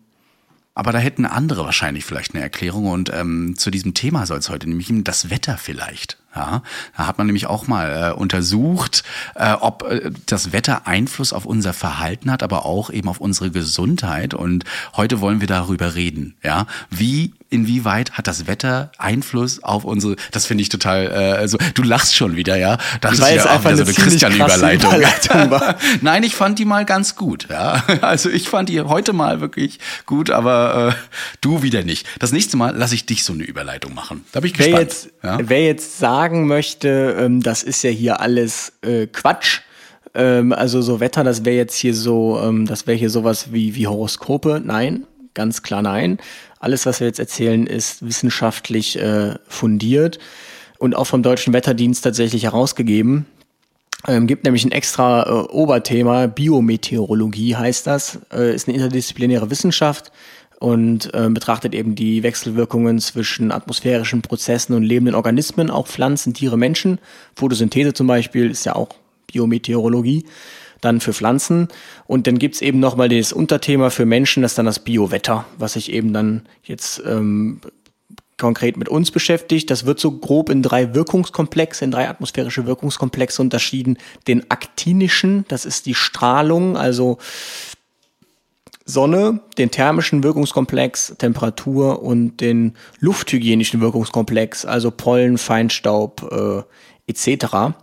Aber da hätten andere wahrscheinlich vielleicht eine Erklärung und ähm, zu diesem Thema soll es heute nämlich das Wetter vielleicht. Ja, da hat man nämlich auch mal äh, untersucht, äh, ob äh, das Wetter Einfluss auf unser Verhalten hat, aber auch eben auf unsere Gesundheit. Und heute wollen wir darüber reden. Ja, wie inwieweit hat das Wetter Einfluss auf unsere? Das finde ich total. Äh, also du lachst schon wieder, ja. Das war jetzt ja einfach eine so eine Christian-Überleitung. Überleitung Nein, ich fand die mal ganz gut. Ja, also ich fand die heute mal wirklich gut, aber äh, du wieder nicht. Das nächste Mal lasse ich dich so eine Überleitung machen. Da bin ich gespannt. Wer jetzt, ja? wer jetzt sagen möchte, ähm, das ist ja hier alles äh, Quatsch. Ähm, also so Wetter, das wäre jetzt hier so, ähm, das wäre hier sowas wie, wie Horoskope. Nein, ganz klar nein. Alles, was wir jetzt erzählen, ist wissenschaftlich äh, fundiert und auch vom Deutschen Wetterdienst tatsächlich herausgegeben. Ähm, gibt nämlich ein extra äh, Oberthema, Biometeorologie heißt das, äh, ist eine interdisziplinäre Wissenschaft, und äh, betrachtet eben die Wechselwirkungen zwischen atmosphärischen Prozessen und lebenden Organismen, auch Pflanzen, Tiere, Menschen. Photosynthese zum Beispiel ist ja auch Biometeorologie, dann für Pflanzen. Und dann gibt's eben nochmal das Unterthema für Menschen, das ist dann das Biowetter, was sich eben dann jetzt ähm, konkret mit uns beschäftigt. Das wird so grob in drei Wirkungskomplexe, in drei atmosphärische Wirkungskomplexe unterschieden. Den aktinischen, das ist die Strahlung, also Sonne, den thermischen Wirkungskomplex, Temperatur und den lufthygienischen Wirkungskomplex, also Pollen, Feinstaub äh, etc.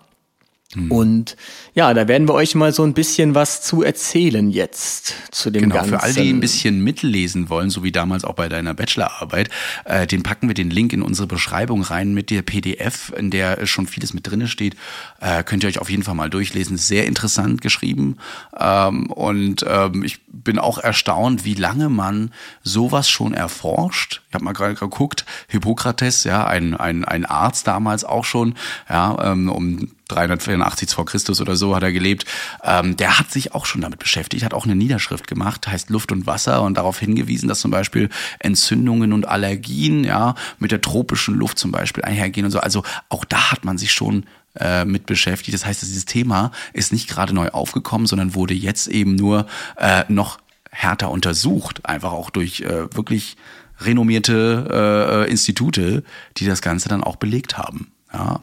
Mhm. Und ja, da werden wir euch mal so ein bisschen was zu erzählen jetzt zu dem genau, Ganzen. Für all die ein bisschen mitlesen wollen, so wie damals auch bei deiner Bachelorarbeit, äh, den packen wir den Link in unsere Beschreibung rein mit der PDF, in der schon vieles mit drinne steht. Äh, könnt ihr euch auf jeden Fall mal durchlesen. Sehr interessant geschrieben. Ähm, und ähm, ich bin auch erstaunt, wie lange man sowas schon erforscht. Ich habe mal gerade geguckt, Hippokrates, ja, ein, ein, ein Arzt damals auch schon, ja, ähm, um 384 vor Christus oder so hat er gelebt. Ähm, der hat sich auch schon damit beschäftigt, hat auch eine Niederschrift gemacht, heißt Luft und Wasser und darauf hingewiesen, dass zum Beispiel Entzündungen und Allergien ja mit der tropischen Luft zum Beispiel einhergehen und so. Also auch da hat man sich schon äh, mit beschäftigt. Das heißt, dieses Thema ist nicht gerade neu aufgekommen, sondern wurde jetzt eben nur äh, noch härter untersucht, einfach auch durch äh, wirklich renommierte äh, Institute, die das Ganze dann auch belegt haben. Ja.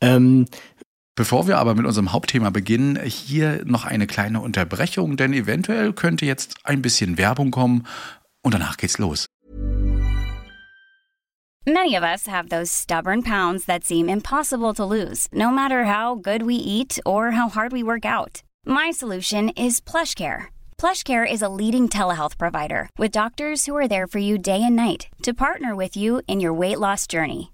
Ähm, Bevor wir aber mit unserem Hauptthema beginnen, hier noch eine kleine Unterbrechung, denn eventuell könnte jetzt ein bisschen Werbung kommen und danach geht's los. Many of us have those stubborn pounds that seem impossible to lose, no matter how good we eat or how hard we work out. My solution is PlushCare. PlushCare is a leading telehealth provider with doctors who are there for you day and night to partner with you in your weight loss journey.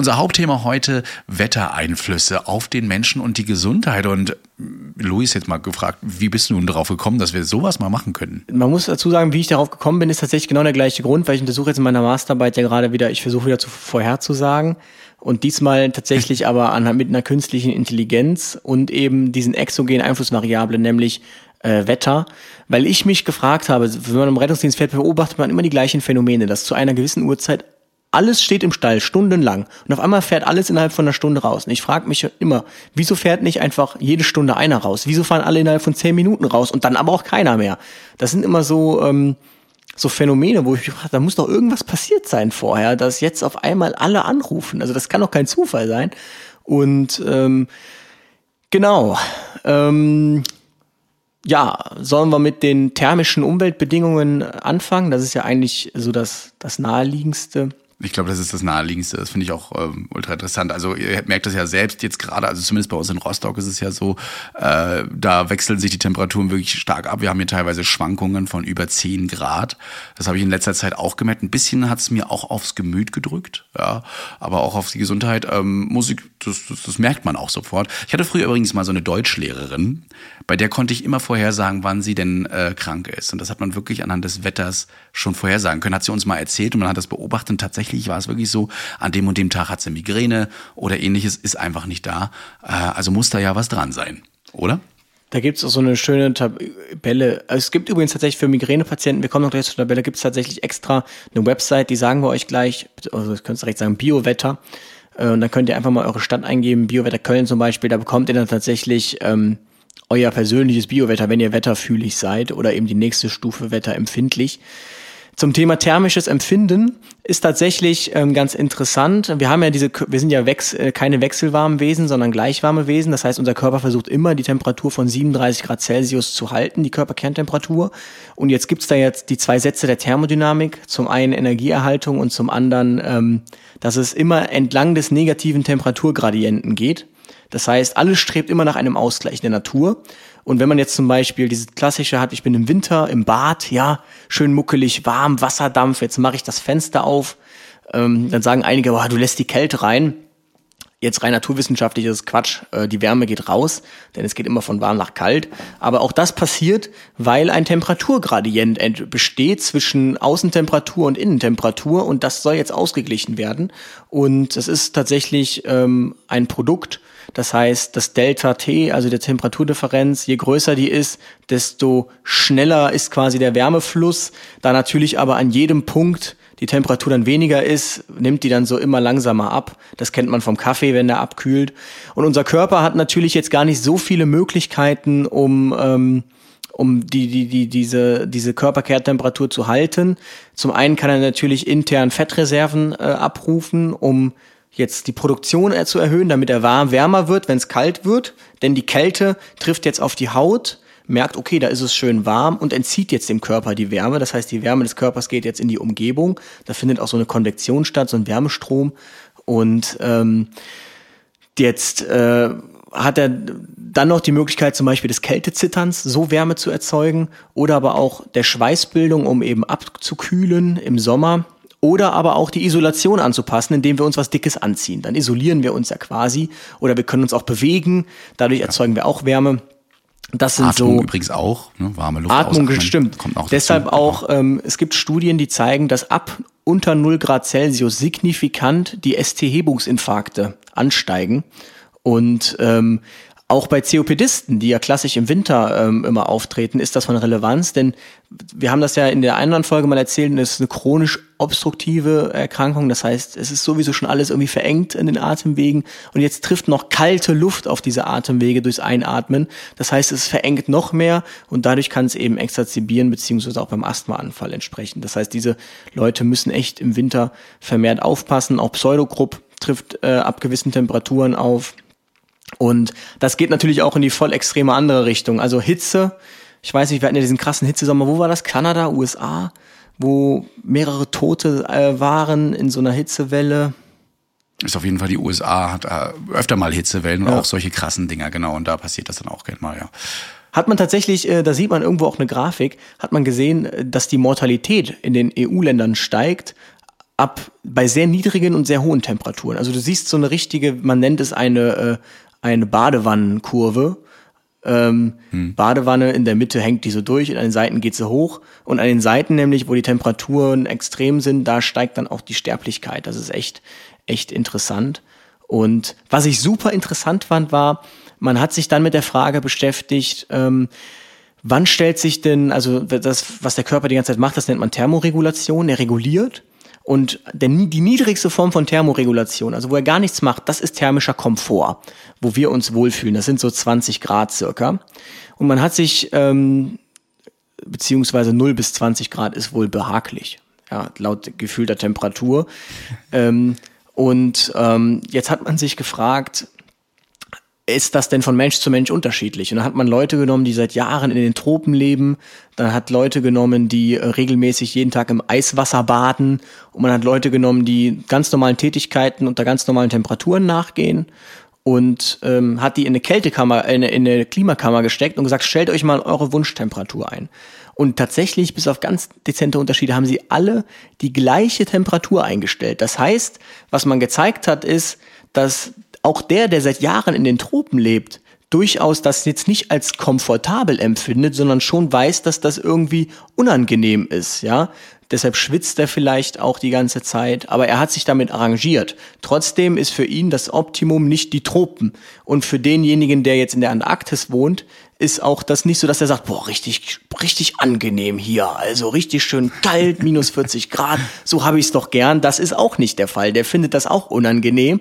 Unser Hauptthema heute Wettereinflüsse auf den Menschen und die Gesundheit. Und Luis jetzt mal gefragt, wie bist du nun darauf gekommen, dass wir sowas mal machen können? Man muss dazu sagen, wie ich darauf gekommen bin, ist tatsächlich genau der gleiche Grund, weil ich untersuche jetzt in meiner Masterarbeit ja gerade wieder, ich versuche wieder zu vorherzusagen und diesmal tatsächlich aber an, mit einer künstlichen Intelligenz und eben diesen exogenen Einflussvariablen, nämlich äh, Wetter, weil ich mich gefragt habe, wenn man im Rettungsdienst fährt, beobachtet man immer die gleichen Phänomene, dass zu einer gewissen Uhrzeit alles steht im Stall stundenlang und auf einmal fährt alles innerhalb von einer Stunde raus. Und ich frage mich immer, wieso fährt nicht einfach jede Stunde einer raus? Wieso fahren alle innerhalb von zehn Minuten raus und dann aber auch keiner mehr? Das sind immer so ähm, so Phänomene, wo ich mich frage, da muss doch irgendwas passiert sein vorher, dass jetzt auf einmal alle anrufen. Also das kann doch kein Zufall sein. Und ähm, genau, Ähm, ja, sollen wir mit den thermischen Umweltbedingungen anfangen? Das ist ja eigentlich so das, das naheliegendste. Ich glaube, das ist das Naheliegendste. Das finde ich auch ähm, ultra interessant. Also ihr merkt das ja selbst jetzt gerade, also zumindest bei uns in Rostock ist es ja so, äh, da wechseln sich die Temperaturen wirklich stark ab. Wir haben hier teilweise Schwankungen von über 10 Grad. Das habe ich in letzter Zeit auch gemerkt. Ein bisschen hat es mir auch aufs Gemüt gedrückt, ja, aber auch auf die Gesundheit. Ähm, Musik, das, das, das merkt man auch sofort. Ich hatte früher übrigens mal so eine Deutschlehrerin, bei der konnte ich immer vorhersagen, wann sie denn äh, krank ist. Und das hat man wirklich anhand des Wetters schon vorhersagen können. Hat sie uns mal erzählt und man hat das beobachtet. Und tatsächlich war es wirklich so, an dem und dem Tag hat sie Migräne oder ähnliches, ist einfach nicht da. Äh, also muss da ja was dran sein, oder? Da gibt's auch so eine schöne Tabelle. Also es gibt übrigens tatsächlich für Migränepatienten, wir kommen noch gleich zur Tabelle, gibt's tatsächlich extra eine Website, die sagen wir euch gleich, also ich könnte direkt sagen, Biowetter. Äh, und dann könnt ihr einfach mal eure Stadt eingeben, Biowetter Köln zum Beispiel, da bekommt ihr dann tatsächlich ähm, euer persönliches Biowetter, wenn ihr wetterfühlig seid oder eben die nächste Stufe wetterempfindlich. Zum Thema thermisches Empfinden ist tatsächlich ähm, ganz interessant. Wir haben ja diese, wir sind ja wechs, äh, keine wechselwarmen Wesen, sondern gleichwarme Wesen. Das heißt, unser Körper versucht immer die Temperatur von 37 Grad Celsius zu halten, die Körperkerntemperatur. Und jetzt gibt's da jetzt die zwei Sätze der Thermodynamik. Zum einen Energieerhaltung und zum anderen, ähm, dass es immer entlang des negativen Temperaturgradienten geht. Das heißt, alles strebt immer nach einem Ausgleich der Natur. Und wenn man jetzt zum Beispiel dieses klassische hat, ich bin im Winter im Bad, ja, schön muckelig, warm, Wasserdampf, jetzt mache ich das Fenster auf, ähm, dann sagen einige, boah, du lässt die Kälte rein. Jetzt rein naturwissenschaftlich ist Quatsch, äh, die Wärme geht raus, denn es geht immer von warm nach kalt. Aber auch das passiert, weil ein Temperaturgradient besteht zwischen Außentemperatur und Innentemperatur und das soll jetzt ausgeglichen werden. Und es ist tatsächlich ähm, ein Produkt, das heißt, das Delta T, also der Temperaturdifferenz, je größer die ist, desto schneller ist quasi der Wärmefluss. Da natürlich aber an jedem Punkt die Temperatur dann weniger ist, nimmt die dann so immer langsamer ab. Das kennt man vom Kaffee, wenn der abkühlt. Und unser Körper hat natürlich jetzt gar nicht so viele Möglichkeiten, um ähm, um die, die, die, diese, diese Körperkehrtemperatur zu halten. Zum einen kann er natürlich intern Fettreserven äh, abrufen, um jetzt die Produktion zu erhöhen, damit er warm, wärmer wird, wenn es kalt wird. Denn die Kälte trifft jetzt auf die Haut, merkt, okay, da ist es schön warm und entzieht jetzt dem Körper die Wärme. Das heißt, die Wärme des Körpers geht jetzt in die Umgebung. Da findet auch so eine Konvektion statt, so ein Wärmestrom. Und ähm, jetzt äh, hat er dann noch die Möglichkeit, zum Beispiel des Kältezitterns so Wärme zu erzeugen oder aber auch der Schweißbildung, um eben abzukühlen im Sommer oder aber auch die Isolation anzupassen, indem wir uns was Dickes anziehen. Dann isolieren wir uns ja quasi oder wir können uns auch bewegen, dadurch erzeugen wir auch Wärme. Das sind Atmung so übrigens auch, ne? warme Luft. Atmung ausatmen, stimmt. Kommt auch Deshalb dazu. auch, ähm, es gibt Studien, die zeigen, dass ab unter 0 Grad Celsius signifikant die ST-Hebungsinfarkte ansteigen. Und ähm, auch bei COPDisten, die ja klassisch im Winter ähm, immer auftreten, ist das von Relevanz, denn wir haben das ja in der anderen Folge mal erzählt, es ist eine chronisch obstruktive Erkrankung, das heißt, es ist sowieso schon alles irgendwie verengt in den Atemwegen. Und jetzt trifft noch kalte Luft auf diese Atemwege durchs Einatmen, das heißt, es verengt noch mehr und dadurch kann es eben exazerbieren, beziehungsweise auch beim Asthmaanfall entsprechen. Das heißt, diese Leute müssen echt im Winter vermehrt aufpassen, auch Pseudogrupp trifft äh, ab gewissen Temperaturen auf, und das geht natürlich auch in die voll extreme andere Richtung. Also Hitze, ich weiß nicht, wir hatten ja diesen krassen Hitzesommer, wo war das? Kanada, USA, wo mehrere Tote äh, waren in so einer Hitzewelle. Ist auf jeden Fall die USA, hat äh, öfter mal Hitzewellen und Ja. auch solche krassen Dinger, genau. Und da passiert das dann auch gerne mal, ja. Hat man tatsächlich, äh, da sieht man irgendwo auch eine Grafik, hat man gesehen, dass die Mortalität in den EU-Ländern steigt ab bei sehr niedrigen und sehr hohen Temperaturen. Also du siehst so eine richtige, man nennt es eine, äh, eine Badewannenkurve. Ähm, Badewanne in der Mitte hängt die so durch, an den Seiten geht sie hoch und an den Seiten nämlich, wo die Temperaturen extrem sind, da steigt dann auch die Sterblichkeit. Das ist echt, echt interessant. Und was ich super interessant fand, war, man hat sich dann mit der Frage beschäftigt, ähm, wann stellt sich denn, also das, was der Körper die ganze Zeit macht, das nennt man Thermoregulation, er reguliert. Und der, die niedrigste Form von Thermoregulation, also wo er gar nichts macht, das ist thermischer Komfort, wo wir uns wohlfühlen. Das sind so 20 Grad circa. Und man hat sich, ähm, beziehungsweise 0 bis 20 Grad ist wohl behaglich, ja, laut gefühlter Temperatur. ähm, und ähm, jetzt hat man sich gefragt, ist das denn von Mensch zu Mensch unterschiedlich? Und dann hat man Leute genommen, die seit Jahren in den Tropen leben, dann hat Leute genommen, die äh, regelmäßig jeden Tag im Eiswasser baden und man hat Leute genommen, die ganz normalen Tätigkeiten unter ganz normalen Temperaturen nachgehen und ähm, hat die in eine Kältekammer, in eine, in eine Klimakammer gesteckt und gesagt, stellt euch mal eure Wunschtemperatur ein. Und tatsächlich, bis auf ganz dezente Unterschiede, haben sie alle die gleiche Temperatur eingestellt. Das heißt, was man gezeigt hat, ist, dass auch der, der seit Jahren in den Tropen lebt, durchaus das jetzt nicht als komfortabel empfindet, sondern schon weiß, dass das irgendwie unangenehm ist, ja. Deshalb schwitzt er vielleicht auch die ganze Zeit, aber er hat sich damit arrangiert. Trotzdem ist für ihn das Optimum nicht die Tropen. Und für denjenigen, der jetzt in der Antarktis wohnt, ist auch das nicht so, dass er sagt, boah, richtig, richtig angenehm hier, also richtig schön kalt, minus 40 Grad, so habe ich es doch gern. Das ist auch nicht der Fall. Der findet das auch unangenehm.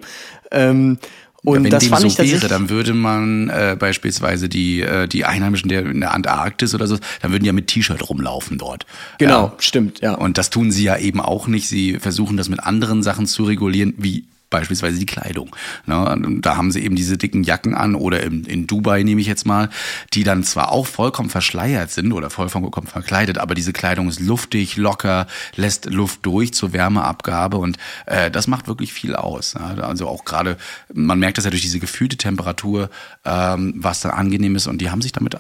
Ähm, und wenn das dem fand so ich wäre, dann würde man äh, beispielsweise die äh, die Einheimischen der in der Antarktis oder so, dann würden die ja mit T-Shirt rumlaufen dort. Genau, Ja. stimmt, ja. Und das tun sie ja eben auch nicht. Sie versuchen das mit anderen Sachen zu regulieren, wie beispielsweise die Kleidung. Ne? Da haben sie eben diese dicken Jacken an oder in, in Dubai nehme ich jetzt mal, die dann zwar auch vollkommen verschleiert sind oder vollkommen verkleidet, aber diese Kleidung ist luftig, locker, lässt Luft durch zur Wärmeabgabe und äh, das macht wirklich viel aus. Ja? Also auch gerade, man merkt das ja durch diese gefühlte Temperatur, ähm, was dann angenehm ist und die haben sich damit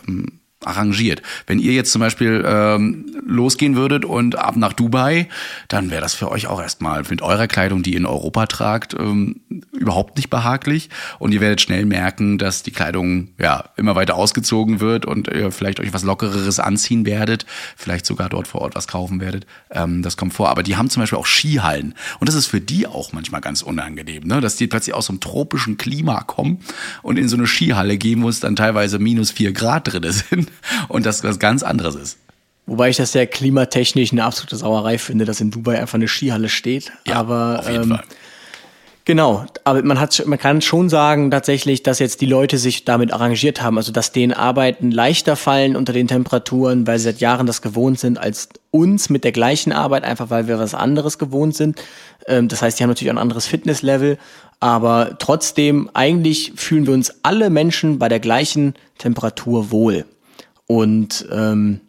arrangiert. Wenn ihr jetzt zum Beispiel ähm, losgehen würdet und ab nach Dubai, dann wäre das für euch auch erstmal mit eurer Kleidung, die ihr in Europa tragt, ähm, überhaupt nicht behaglich. Und ihr werdet schnell merken, dass die Kleidung ja immer weiter ausgezogen wird und ihr vielleicht euch was Lockereres anziehen werdet, vielleicht sogar dort vor Ort was kaufen werdet. Ähm, das kommt vor. Aber die haben zum Beispiel auch Skihallen. Und das ist für die auch manchmal ganz unangenehm, ne? dass die plötzlich aus so einem tropischen Klima kommen und in so eine Skihalle gehen, wo es dann teilweise minus vier Grad drin sind und das was ganz anderes ist. Wobei ich das ja klimatechnisch eine absolute Sauerei finde, dass in Dubai einfach eine Skihalle steht. Ja, aber auf jeden ähm, Fall. Genau, aber man hat, man kann schon sagen tatsächlich, dass jetzt die Leute sich damit arrangiert haben, also dass denen Arbeiten leichter fallen unter den Temperaturen, weil sie seit Jahren das gewohnt sind, als uns mit der gleichen Arbeit, einfach weil wir was anderes gewohnt sind. Ähm, Das heißt, die haben natürlich auch ein anderes Fitnesslevel, aber trotzdem, eigentlich fühlen wir uns alle Menschen bei der gleichen Temperatur wohl. Und ähm,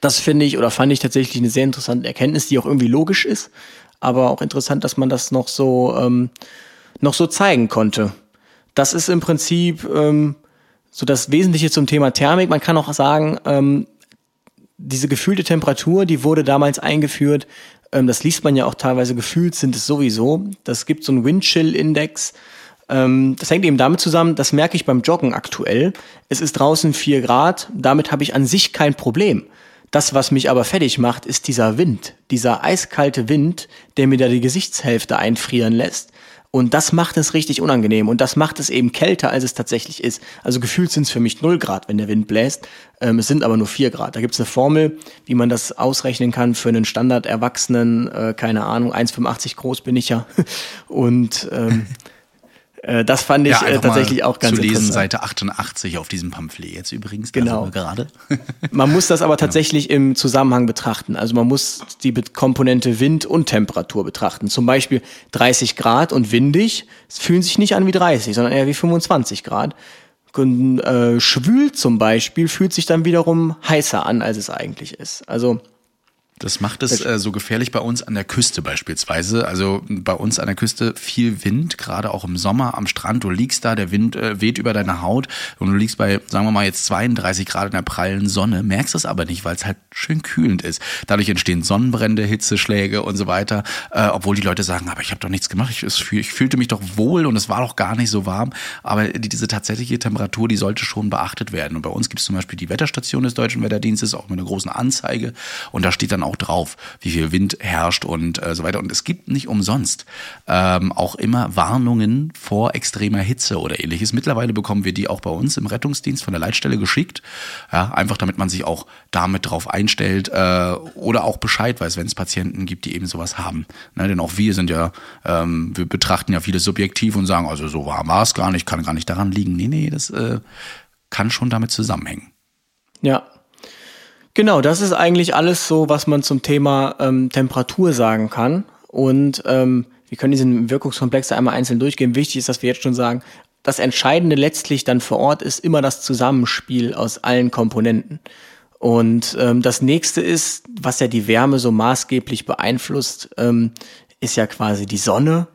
das finde ich oder fand ich tatsächlich eine sehr interessante Erkenntnis, die auch irgendwie logisch ist, aber auch interessant, dass man das noch so ähm, noch so zeigen konnte. Das ist im Prinzip ähm, so das Wesentliche zum Thema Thermik. Man kann auch sagen, ähm, diese gefühlte Temperatur, die wurde damals eingeführt. Ähm, das liest man ja auch teilweise. Gefühlt sind es sowieso. Das gibt so einen Windchill-Index. Ähm, das hängt eben damit zusammen, das merke ich beim Joggen aktuell. Es ist draußen vier Grad, damit habe ich an sich kein Problem. Das, was mich aber fertig macht, ist dieser Wind, dieser eiskalte Wind, der mir da die Gesichtshälfte einfrieren lässt. Und das macht es richtig unangenehm und das macht es eben kälter, als es tatsächlich ist. Also gefühlt sind es für mich 0 Grad, wenn der Wind bläst. Ähm, es sind aber nur 4 Grad. Da gibt es eine Formel, wie man das ausrechnen kann für einen Standard-Erwachsenen, äh, keine Ahnung, 1,85 groß bin ich ja. Und ähm, äh, das fand ich äh, einfach tatsächlich auch ganz zu lesen, interessant. Seite 88 auf diesem Pamphlet jetzt übrigens. Genau. gerade. Man muss das aber tatsächlich im Zusammenhang betrachten. Also man muss die Komponente Wind und Temperatur betrachten. Zum Beispiel 30 Grad und windig fühlen sich nicht an wie 30, sondern eher wie 25 Grad. Und, äh, schwül zum Beispiel fühlt sich dann wiederum heißer an, als es eigentlich ist. Also Das macht es äh, so gefährlich bei uns an der Küste beispielsweise. Also bei uns an der Küste viel Wind, gerade auch im Sommer am Strand. Du liegst da, der Wind äh, weht über deine Haut und du liegst bei, sagen wir mal, jetzt 32 Grad in der prallen Sonne, merkst es aber nicht, weil es halt schön kühlend ist. Dadurch entstehen Sonnenbrände, Hitzeschläge und so weiter. Äh, obwohl die Leute sagen, aber ich habe doch nichts gemacht, ich, fühl- ich fühlte mich doch wohl und es war doch gar nicht so warm. Aber die, diese tatsächliche Temperatur, die sollte schon beachtet werden. Und bei uns gibt es zum Beispiel die Wetterstation des Deutschen Wetterdienstes, auch mit einer großen Anzeige. Und da steht dann auch drauf, wie viel Wind herrscht und äh, so weiter. Und es gibt nicht umsonst ähm, auch immer Warnungen vor extremer Hitze oder ähnliches. Mittlerweile bekommen wir die auch bei uns im Rettungsdienst von der Leitstelle geschickt. Ja, einfach damit man sich auch damit drauf einstellt äh, oder auch Bescheid weiß, wenn es Patienten gibt, die eben sowas haben. Ne, denn auch wir sind ja, ähm, wir betrachten ja vieles subjektiv und sagen, also so warm war es gar nicht, kann gar nicht daran liegen. Nee, nee, das äh, kann schon damit zusammenhängen. Ja. Genau, das ist eigentlich alles so, was man zum Thema ähm, Temperatur sagen kann. Und ähm, wir können diesen Wirkungskomplex einmal einzeln durchgehen. Wichtig ist, dass wir jetzt schon sagen, das Entscheidende letztlich dann vor Ort ist immer das Zusammenspiel aus allen Komponenten. Und ähm, das nächste ist, was ja die Wärme so maßgeblich beeinflusst, ähm, ist ja quasi die Sonne.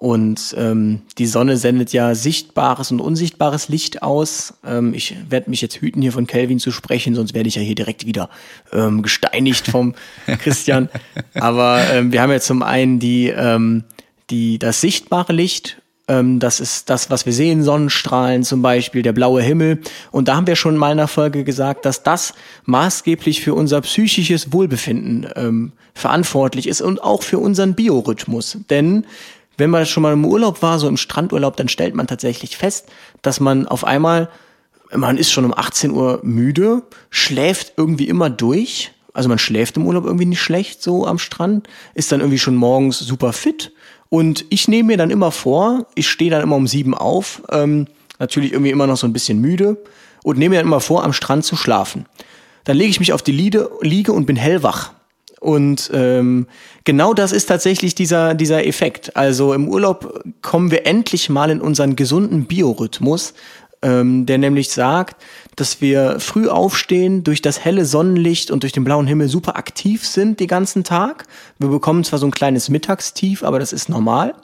Und ähm, die Sonne sendet ja sichtbares und unsichtbares Licht aus. Ähm, ich werde mich jetzt hüten, hier von Kelvin zu sprechen, sonst werde ich ja hier direkt wieder ähm, gesteinigt vom Christian. Aber ähm, wir haben ja zum einen die, ähm, die, das sichtbare Licht ähm, das ist das, was wir sehen, Sonnenstrahlen zum Beispiel, der blaue Himmel. Und da haben wir schon mal in der Folge gesagt, dass das maßgeblich für unser psychisches Wohlbefinden ähm, verantwortlich ist und auch für unseren Biorhythmus. Denn wenn man schon mal im Urlaub war, so im Strandurlaub, dann stellt man tatsächlich fest, dass man auf einmal, man ist schon um 18 Uhr müde, schläft irgendwie immer durch. Also man schläft im Urlaub irgendwie nicht schlecht so am Strand, ist dann irgendwie schon morgens super fit und ich nehme mir dann immer vor, ich stehe dann immer um sieben auf, ähm, natürlich irgendwie immer noch so ein bisschen müde und nehme mir dann immer vor, am Strand zu schlafen. Dann lege ich mich auf die Liege, Liege und bin hellwach. Und ähm, genau das ist tatsächlich dieser, dieser Effekt. Also im Urlaub kommen wir endlich mal in unseren gesunden Biorhythmus, ähm, der nämlich sagt, dass wir früh aufstehen, durch das helle Sonnenlicht und durch den blauen Himmel super aktiv sind den ganzen Tag. Wir bekommen zwar so ein kleines Mittagstief, aber das ist normal.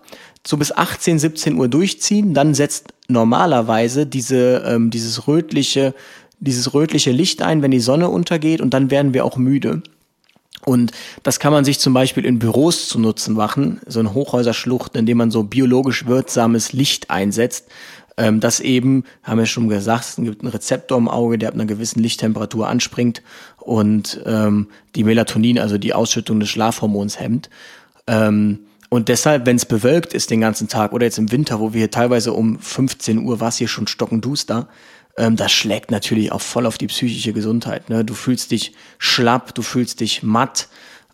So bis 18, 17 Uhr durchziehen, dann setzt normalerweise diese, ähm, dieses rötliche, dieses rötliche Licht ein, wenn die Sonne untergeht und dann werden wir auch müde. Und das kann man sich zum Beispiel in Büros zu Nutzen machen, so ein Hochhäuserschlucht, in dem man so biologisch wirksames Licht einsetzt ähm, das eben, haben wir schon gesagt, es gibt einen Rezeptor im Auge, der ab einer gewissen Lichttemperatur anspringt und ähm, die Melatonin, also die Ausschüttung des Schlafhormons hemmt. Ähm, und deshalb, wenn es bewölkt ist den ganzen Tag oder jetzt im Winter, wo wir hier teilweise um 15 Uhr war es hier schon stockenduster, ähm, das schlägt natürlich auch voll auf die psychische Gesundheit. Ne? Du fühlst dich schlapp, du fühlst dich matt,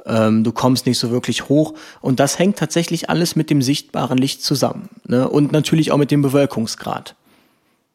ähm, du kommst nicht so wirklich hoch. Und das hängt tatsächlich alles mit dem sichtbaren Licht zusammen. Ne? Und natürlich auch mit dem Bewölkungsgrad.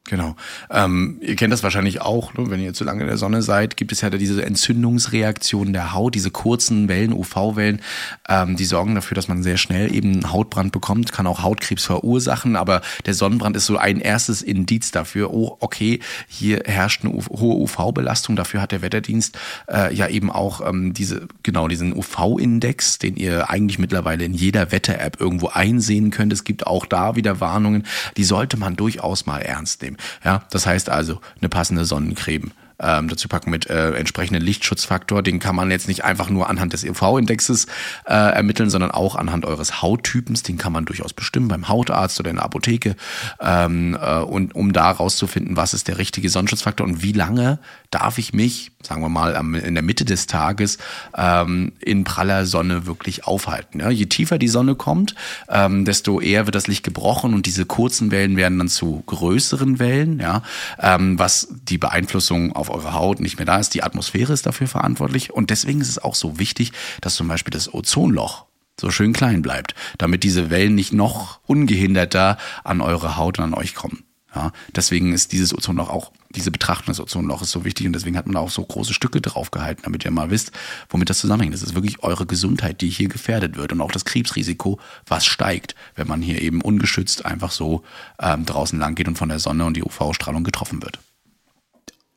Genau. Ähm, ihr kennt das wahrscheinlich auch, ne? wenn ihr zu lange in der Sonne seid, gibt es ja diese Entzündungsreaktionen der Haut, diese kurzen Wellen, UV-Wellen, ähm, die sorgen dafür, dass man sehr schnell eben Hautbrand bekommt, kann auch Hautkrebs verursachen, aber der Sonnenbrand ist so ein erstes Indiz dafür, oh, okay, hier herrscht eine hohe UV-Belastung, dafür hat der Wetterdienst äh, ja eben auch ähm, diese, genau, diesen UV-Index, den ihr eigentlich mittlerweile in jeder Wetter-App irgendwo einsehen könnt. Es gibt auch da wieder Warnungen, die sollte man durchaus mal ernst nehmen. Ja, das heißt also eine passende Sonnencreme ähm, dazu packen mit äh, entsprechenden Lichtschutzfaktor. Den kann man jetzt nicht einfach nur anhand des UV-Indexes e äh, ermitteln, sondern auch anhand eures Hauttypens. Den kann man durchaus bestimmen beim Hautarzt oder in der Apotheke. Ähm, äh, und um da rauszufinden, was ist der richtige Sonnenschutzfaktor und wie lange darf ich mich, sagen wir mal, in der Mitte des Tages ähm, in praller Sonne wirklich aufhalten. Ja? Je tiefer die Sonne kommt, ähm, desto eher wird das Licht gebrochen und diese kurzen Wellen werden dann zu größeren Wellen, ja? ähm, was die Beeinflussung auf eure Haut nicht mehr da ist. Die Atmosphäre ist dafür verantwortlich und deswegen ist es auch so wichtig, dass zum Beispiel das Ozonloch so schön klein bleibt, damit diese Wellen nicht noch ungehinderter an eure Haut und an euch kommen. Ja, deswegen ist dieses Ozonloch auch, diese Betrachtung des Ozonloches so wichtig und deswegen hat man auch so große Stücke drauf gehalten, damit ihr mal wisst, womit das zusammenhängt. Das ist wirklich eure Gesundheit, die hier gefährdet wird und auch das Krebsrisiko, was steigt, wenn man hier eben ungeschützt einfach so ähm, draußen lang geht und von der Sonne und die UV-Strahlung getroffen wird.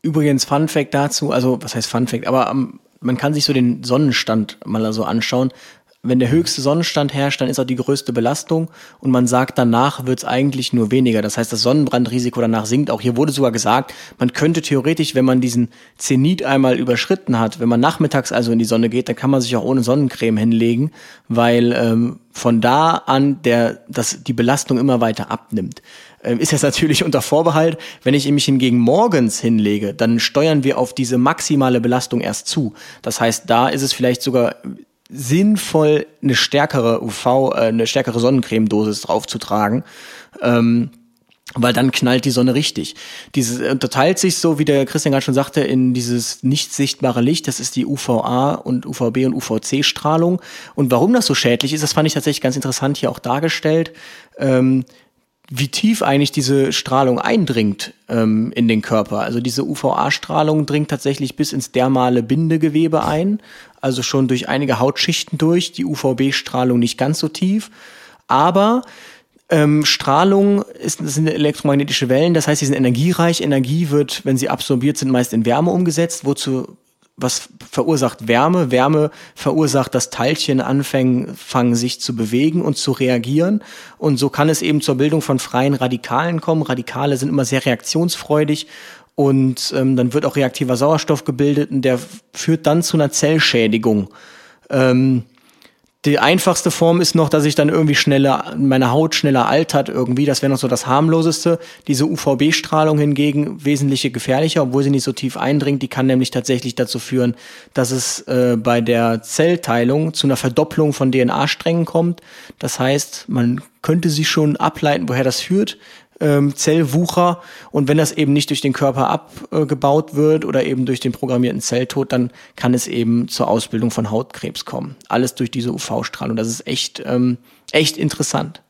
Übrigens, Fun Fact dazu, also was heißt Fun Fact, aber um, man kann sich so den Sonnenstand mal so anschauen wenn der höchste Sonnenstand herrscht, dann ist auch die größte Belastung und man sagt, danach wird es eigentlich nur weniger. Das heißt, das Sonnenbrandrisiko danach sinkt. Auch hier wurde sogar gesagt, man könnte theoretisch, wenn man diesen Zenit einmal überschritten hat, wenn man nachmittags also in die Sonne geht, dann kann man sich auch ohne Sonnencreme hinlegen, weil ähm, von da an der, dass die Belastung immer weiter abnimmt ähm, ist jetzt natürlich unter Vorbehalt. Wenn ich mich hingegen morgens hinlege, dann steuern wir auf diese maximale Belastung erst zu. Das heißt, da ist es vielleicht sogar sinnvoll, eine stärkere UV, äh, eine stärkere Sonnencremedosis draufzutragen. Ähm, weil dann knallt die Sonne richtig. Diese unterteilt sich so, wie der Christian gerade schon sagte, in dieses nicht sichtbare Licht. Das ist die UVA und UVB und UVC-Strahlung. Und warum das so schädlich ist, das fand ich tatsächlich ganz interessant hier auch dargestellt. Ähm, wie tief eigentlich diese Strahlung eindringt ähm, in den Körper. Also diese UVA-Strahlung dringt tatsächlich bis ins dermale Bindegewebe ein, also schon durch einige Hautschichten durch. Die UVB-Strahlung nicht ganz so tief, aber Ähm, Strahlung ist, das sind elektromagnetische Wellen, das heißt, sie sind energiereich. Energie wird, wenn sie absorbiert sind, meist in Wärme umgesetzt, wozu was verursacht Wärme? Wärme verursacht, dass Teilchen anfangen, fangen, sich zu bewegen und zu reagieren. Und so kann es eben zur Bildung von freien Radikalen kommen. Radikale sind immer sehr reaktionsfreudig und ähm, dann wird auch reaktiver Sauerstoff gebildet und der führt dann zu einer Zellschädigung. Ähm, die einfachste Form ist noch, dass ich dann irgendwie schneller, meine Haut schneller altert irgendwie. Das wäre noch so das harmloseste. Diese UVB-Strahlung hingegen wesentlich gefährlicher, obwohl sie nicht so tief eindringt. Die kann nämlich tatsächlich dazu führen, dass es äh, bei der Zellteilung zu einer Verdopplung von DNA-Strängen kommt. Das heißt, man könnte sich schon ableiten, woher das führt ähm, Zellwucher. Und wenn das eben nicht durch den Körper abgebaut wird oder eben durch den programmierten Zelltod, dann kann es eben zur Ausbildung von Hautkrebs kommen. Alles durch diese UV-Strahlung. Das ist echt, ähm, echt interessant.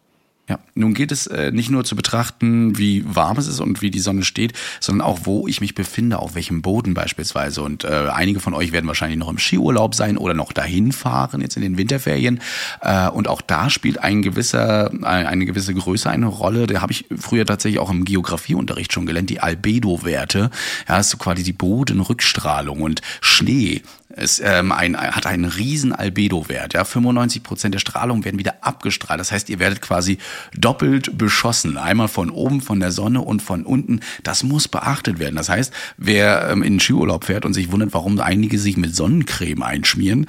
Ja, nun geht es äh, nicht nur zu betrachten, wie warm es ist und wie die Sonne steht, sondern auch, wo ich mich befinde, auf welchem Boden beispielsweise. Und äh, einige von euch werden wahrscheinlich noch im Skiurlaub sein oder noch dahin fahren, jetzt in den Winterferien. Äh, und auch da spielt ein gewisser, eine gewisse Größe eine Rolle. Da habe ich früher tatsächlich auch im Geografieunterricht schon gelernt, die Albedo-Werte. Ja, ist so quasi die Bodenrückstrahlung und Schnee es ähm, ein, hat einen riesen Albedo-Wert. Ja, 95 Prozent der Strahlung werden wieder abgestrahlt. Das heißt, ihr werdet quasi doppelt beschossen. Einmal von oben von der Sonne und von unten. Das muss beachtet werden. Das heißt, wer ähm, in den Skiurlaub fährt und sich wundert, warum einige sich mit Sonnencreme einschmieren,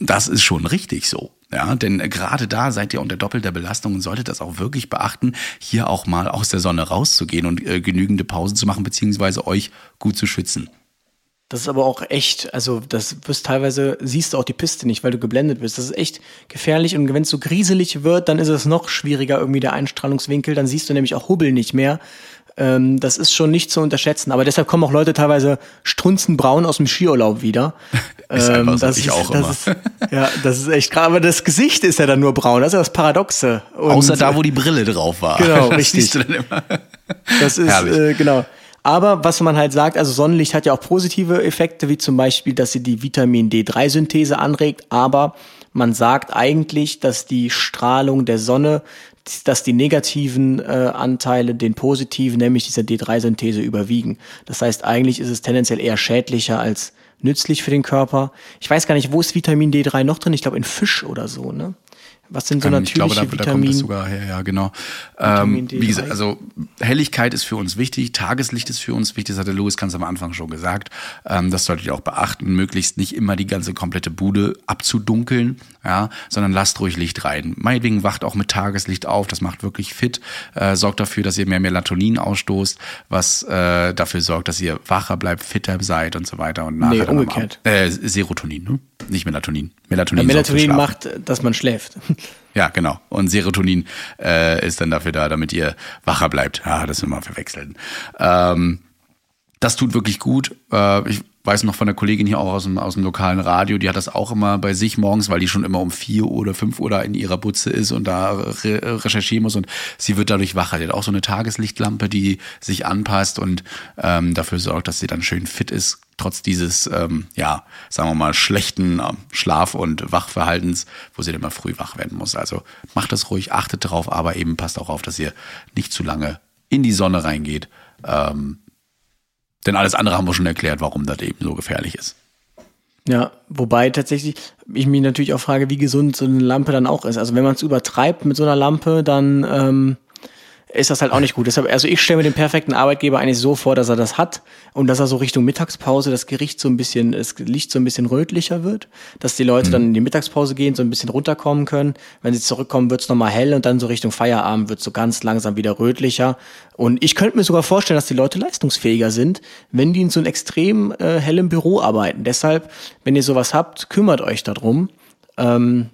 das ist schon richtig so. Ja, denn gerade da seid ihr unter doppelter Belastung und solltet das auch wirklich beachten, hier auch mal aus der Sonne rauszugehen und äh, genügende Pausen zu machen, beziehungsweise euch gut zu schützen. Das ist aber auch echt, also das wirst teilweise, siehst du auch die Piste nicht, weil du geblendet bist. Das ist echt gefährlich und wenn es so grieselig wird, dann ist es noch schwieriger irgendwie der Einstrahlungswinkel, dann siehst du nämlich auch Hubbel nicht mehr. Ähm, das ist schon nicht zu unterschätzen. Aber deshalb kommen auch Leute teilweise strunzenbraun aus dem Skiurlaub wieder. ist ähm, so, das ich ist, auch das immer. Ist, ja, das ist echt krass. Aber das Gesicht ist ja dann nur braun. Das ist ja das Paradoxe. Und Außer da, wo die Brille drauf war. Genau, das richtig. Das ist, äh, genau. Aber was man halt sagt, also Sonnenlicht hat ja auch positive Effekte, wie zum Beispiel, dass sie die Vitamin D3-Synthese anregt, aber man sagt eigentlich, dass die Strahlung der Sonne, dass die negativen äh, Anteile den positiven, nämlich dieser D3-Synthese, überwiegen. Das heißt, eigentlich ist es tendenziell eher schädlicher als nützlich für den Körper. Ich weiß gar nicht, wo ist Vitamin D3 noch drin? Ich glaube in Fisch oder so, ne? Was sind so natürliche ich glaube, da, Vitamin? Da kommt es sogar her, ja, genau. Ähm, wie gesagt, also Helligkeit ist für uns wichtig, Tageslicht ist für uns wichtig, das hatte Louis ganz am Anfang schon gesagt. Ähm, das solltet ihr auch beachten, möglichst nicht immer die ganze komplette Bude abzudunkeln, ja, sondern lasst ruhig Licht rein. Meinetwegen wacht auch mit Tageslicht auf, das macht wirklich fit, äh, sorgt dafür, dass ihr mehr Melatonin ausstoßt, was äh, dafür sorgt, dass ihr wacher bleibt, fitter seid und so weiter. Und nachher nee, umgekehrt. Am, äh, Serotonin, ne? nicht Melatonin. Melatonin, ja, Melatonin macht, dass man schläft. Ja, genau. Und Serotonin äh, ist dann dafür da, damit ihr wacher bleibt. Ja, das immer verwechseln. Ähm, das tut wirklich gut. Äh, ich weiß noch von der Kollegin hier auch aus dem, aus dem lokalen Radio, die hat das auch immer bei sich morgens, weil die schon immer um vier oder fünf Uhr da in ihrer Butze ist und da re recherchieren muss und sie wird dadurch wacher. Die hat auch so eine Tageslichtlampe, die sich anpasst und ähm, dafür sorgt, dass sie dann schön fit ist, trotz dieses, ähm, ja, sagen wir mal, schlechten ähm, Schlaf- und Wachverhaltens, wo sie dann immer früh wach werden muss. Also macht das ruhig, achtet darauf, aber eben passt auch auf, dass ihr nicht zu lange in die Sonne reingeht. Ähm, denn alles andere haben wir schon erklärt, warum das eben so gefährlich ist. Ja, wobei tatsächlich ich mich natürlich auch frage, wie gesund so eine Lampe dann auch ist. Also wenn man es übertreibt mit so einer Lampe, dann ähm, ist das halt auch nicht gut. Deshalb, also ich stelle mir den perfekten Arbeitgeber eigentlich so vor, dass er das hat und dass er so Richtung Mittagspause das Gericht so ein bisschen, das Licht so ein bisschen rötlicher wird, dass die Leute mhm. dann in die Mittagspause gehen, so ein bisschen runterkommen können. Wenn sie zurückkommen, wird's nochmal hell und dann so Richtung Feierabend wird so ganz langsam wieder rötlicher. Und ich könnte mir sogar vorstellen, dass die Leute leistungsfähiger sind, wenn die in so einem extrem äh, hellen Büro arbeiten. Deshalb, wenn ihr sowas habt, kümmert euch darum. Ähm,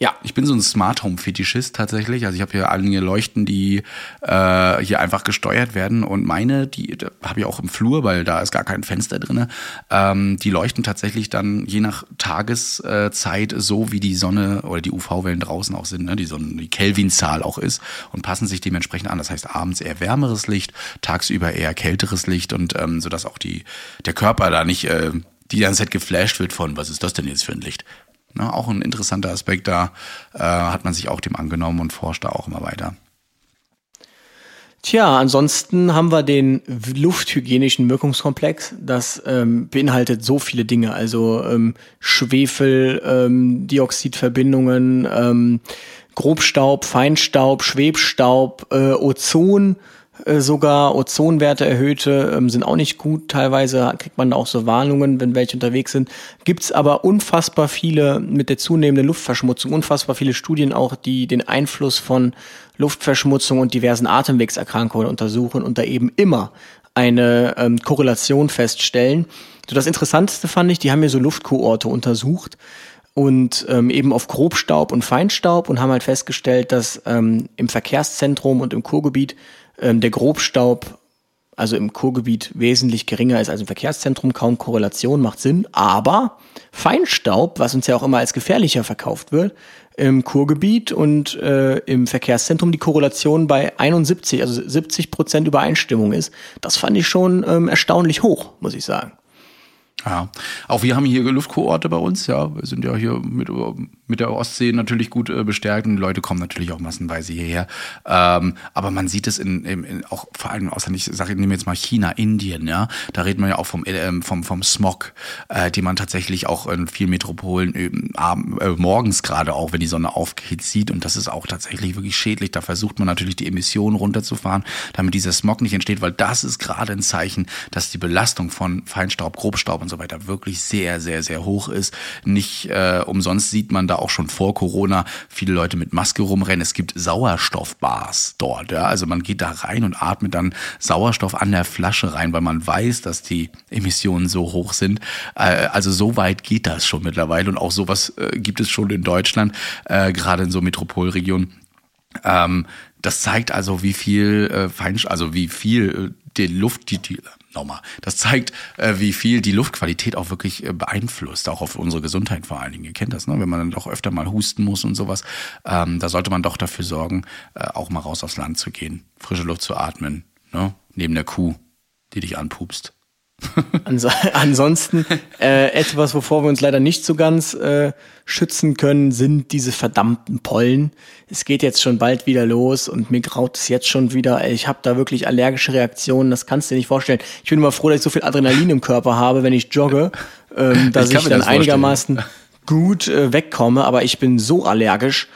ja, ich bin so ein Smart Home Fetischist tatsächlich. Also ich habe hier einige Leuchten, die äh, hier einfach gesteuert werden und meine, die habe ich auch im Flur, weil da ist gar kein Fenster drinne. Ähm, die leuchten tatsächlich dann je nach Tageszeit so, wie die Sonne oder die UV-Wellen draußen auch sind, ne? die Sonne, die Kelvin-Zahl auch ist und passen sich dementsprechend an. Das heißt abends eher wärmeres Licht, tagsüber eher kälteres Licht und ähm, so auch die der Körper da nicht äh, die ganze Zeit geflasht wird von, was ist das denn jetzt für ein Licht? Ne, auch ein interessanter Aspekt, da äh, hat man sich auch dem angenommen und forscht da auch immer weiter. Tja, ansonsten haben wir den lufthygienischen Wirkungskomplex. Das ähm, beinhaltet so viele Dinge, also ähm, Schwefel, ähm, Dioxidverbindungen, ähm, Grobstaub, Feinstaub, Schwebstaub, äh, Ozon, sogar Ozonwerte erhöhte ähm, sind auch nicht gut. Teilweise kriegt man auch so Warnungen, wenn welche unterwegs sind. Gibt's aber unfassbar viele mit der zunehmenden Luftverschmutzung, unfassbar viele Studien auch, die den Einfluss von Luftverschmutzung und diversen Atemwegserkrankungen untersuchen und da eben immer eine ähm, Korrelation feststellen. So das Interessanteste fand ich, die haben mir so Luftkohorte untersucht und ähm, eben auf Grobstaub und Feinstaub und haben halt festgestellt, dass ähm, im Verkehrszentrum und im Kurgebiet ähm, der Grobstaub also im Kurgebiet wesentlich geringer ist als im Verkehrszentrum, kaum Korrelation, macht Sinn. Aber Feinstaub, was uns ja auch immer als gefährlicher verkauft wird, im Kurgebiet und äh, im Verkehrszentrum die Korrelation bei 71, also 70 Prozent Übereinstimmung ist. Das fand ich schon ähm, erstaunlich hoch, muss ich sagen. Ja, auch wir haben hier Luftkohorte bei uns, ja. Wir sind ja hier mit, mit der Ostsee natürlich gut äh, bestärkt und die Leute kommen natürlich auch massenweise hierher. Ähm, aber man sieht es in, in, in auch vor allem außer ich sage, ich nehme jetzt mal China, Indien, ja. Da redet man ja auch vom, äh, vom, vom Smog, äh, den man tatsächlich auch in vielen Metropolen äh, abend, äh, morgens gerade auch, wenn die Sonne aufgeht, sieht. Und das ist auch tatsächlich wirklich schädlich. Da versucht man natürlich die Emissionen runterzufahren, damit dieser Smog nicht entsteht, weil das ist gerade ein Zeichen, dass die Belastung von Feinstaub, Grobstaub und so weiter wirklich sehr, sehr, sehr hoch ist. Nicht äh, umsonst sieht man da auch schon vor Corona viele Leute mit Maske rumrennen. Es gibt Sauerstoffbars dort. Ja? Also man geht da rein und atmet dann Sauerstoff an der Flasche rein, weil man weiß, dass die Emissionen so hoch sind. Äh, also so weit geht das schon mittlerweile und auch sowas äh, gibt es schon in Deutschland, äh, gerade in so Metropolregionen. Ähm, das zeigt also, wie viel äh, Feinsch also wie viel äh, die Luft, die, die nochmal. Das zeigt, äh, wie viel die Luftqualität auch wirklich äh, beeinflusst, auch auf unsere Gesundheit vor allen Dingen. Ihr kennt das, ne? wenn man dann doch öfter mal husten muss und sowas. Ähm, da sollte man doch dafür sorgen, äh, auch mal raus aufs Land zu gehen, frische Luft zu atmen, ne? neben der Kuh, die dich anpupst. Ans ansonsten äh, etwas, wovor wir uns leider nicht so ganz äh, schützen können, sind diese verdammten Pollen. Es geht jetzt schon bald wieder los und mir graut es jetzt schon wieder. Ich habe da wirklich allergische Reaktionen, das kannst du dir nicht vorstellen. Ich bin immer froh, dass ich so viel Adrenalin im Körper habe, wenn ich jogge, ähm, dass ich, ich dann einigermaßen gut äh, wegkomme, aber ich bin so allergisch.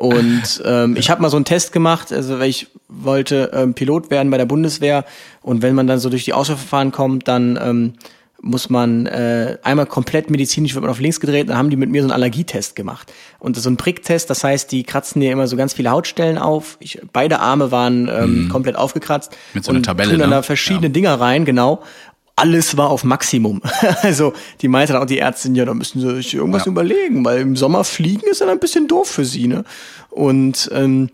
Und ähm, ich habe mal so einen Test gemacht, also weil ich wollte ähm, Pilot werden bei der Bundeswehr und wenn man dann so durch die Auswahlverfahren kommt, dann ähm, muss man äh, einmal komplett medizinisch wird man auf links gedreht, dann haben die mit mir so einen Allergietest gemacht. Und so ein Pricktest, das heißt, die kratzen dir immer so ganz viele Hautstellen auf. Ich, beide Arme waren ähm, mhm. komplett aufgekratzt. Mit so einer Tabelle. Tun dann ne? da verschiedene ja. Dinger rein, genau alles war auf Maximum. Also die meinte dann auch die Ärztin, ja, da müssen sie sich irgendwas ja. überlegen, weil im Sommer fliegen ist dann ein bisschen doof für sie. Ne? Und ähm,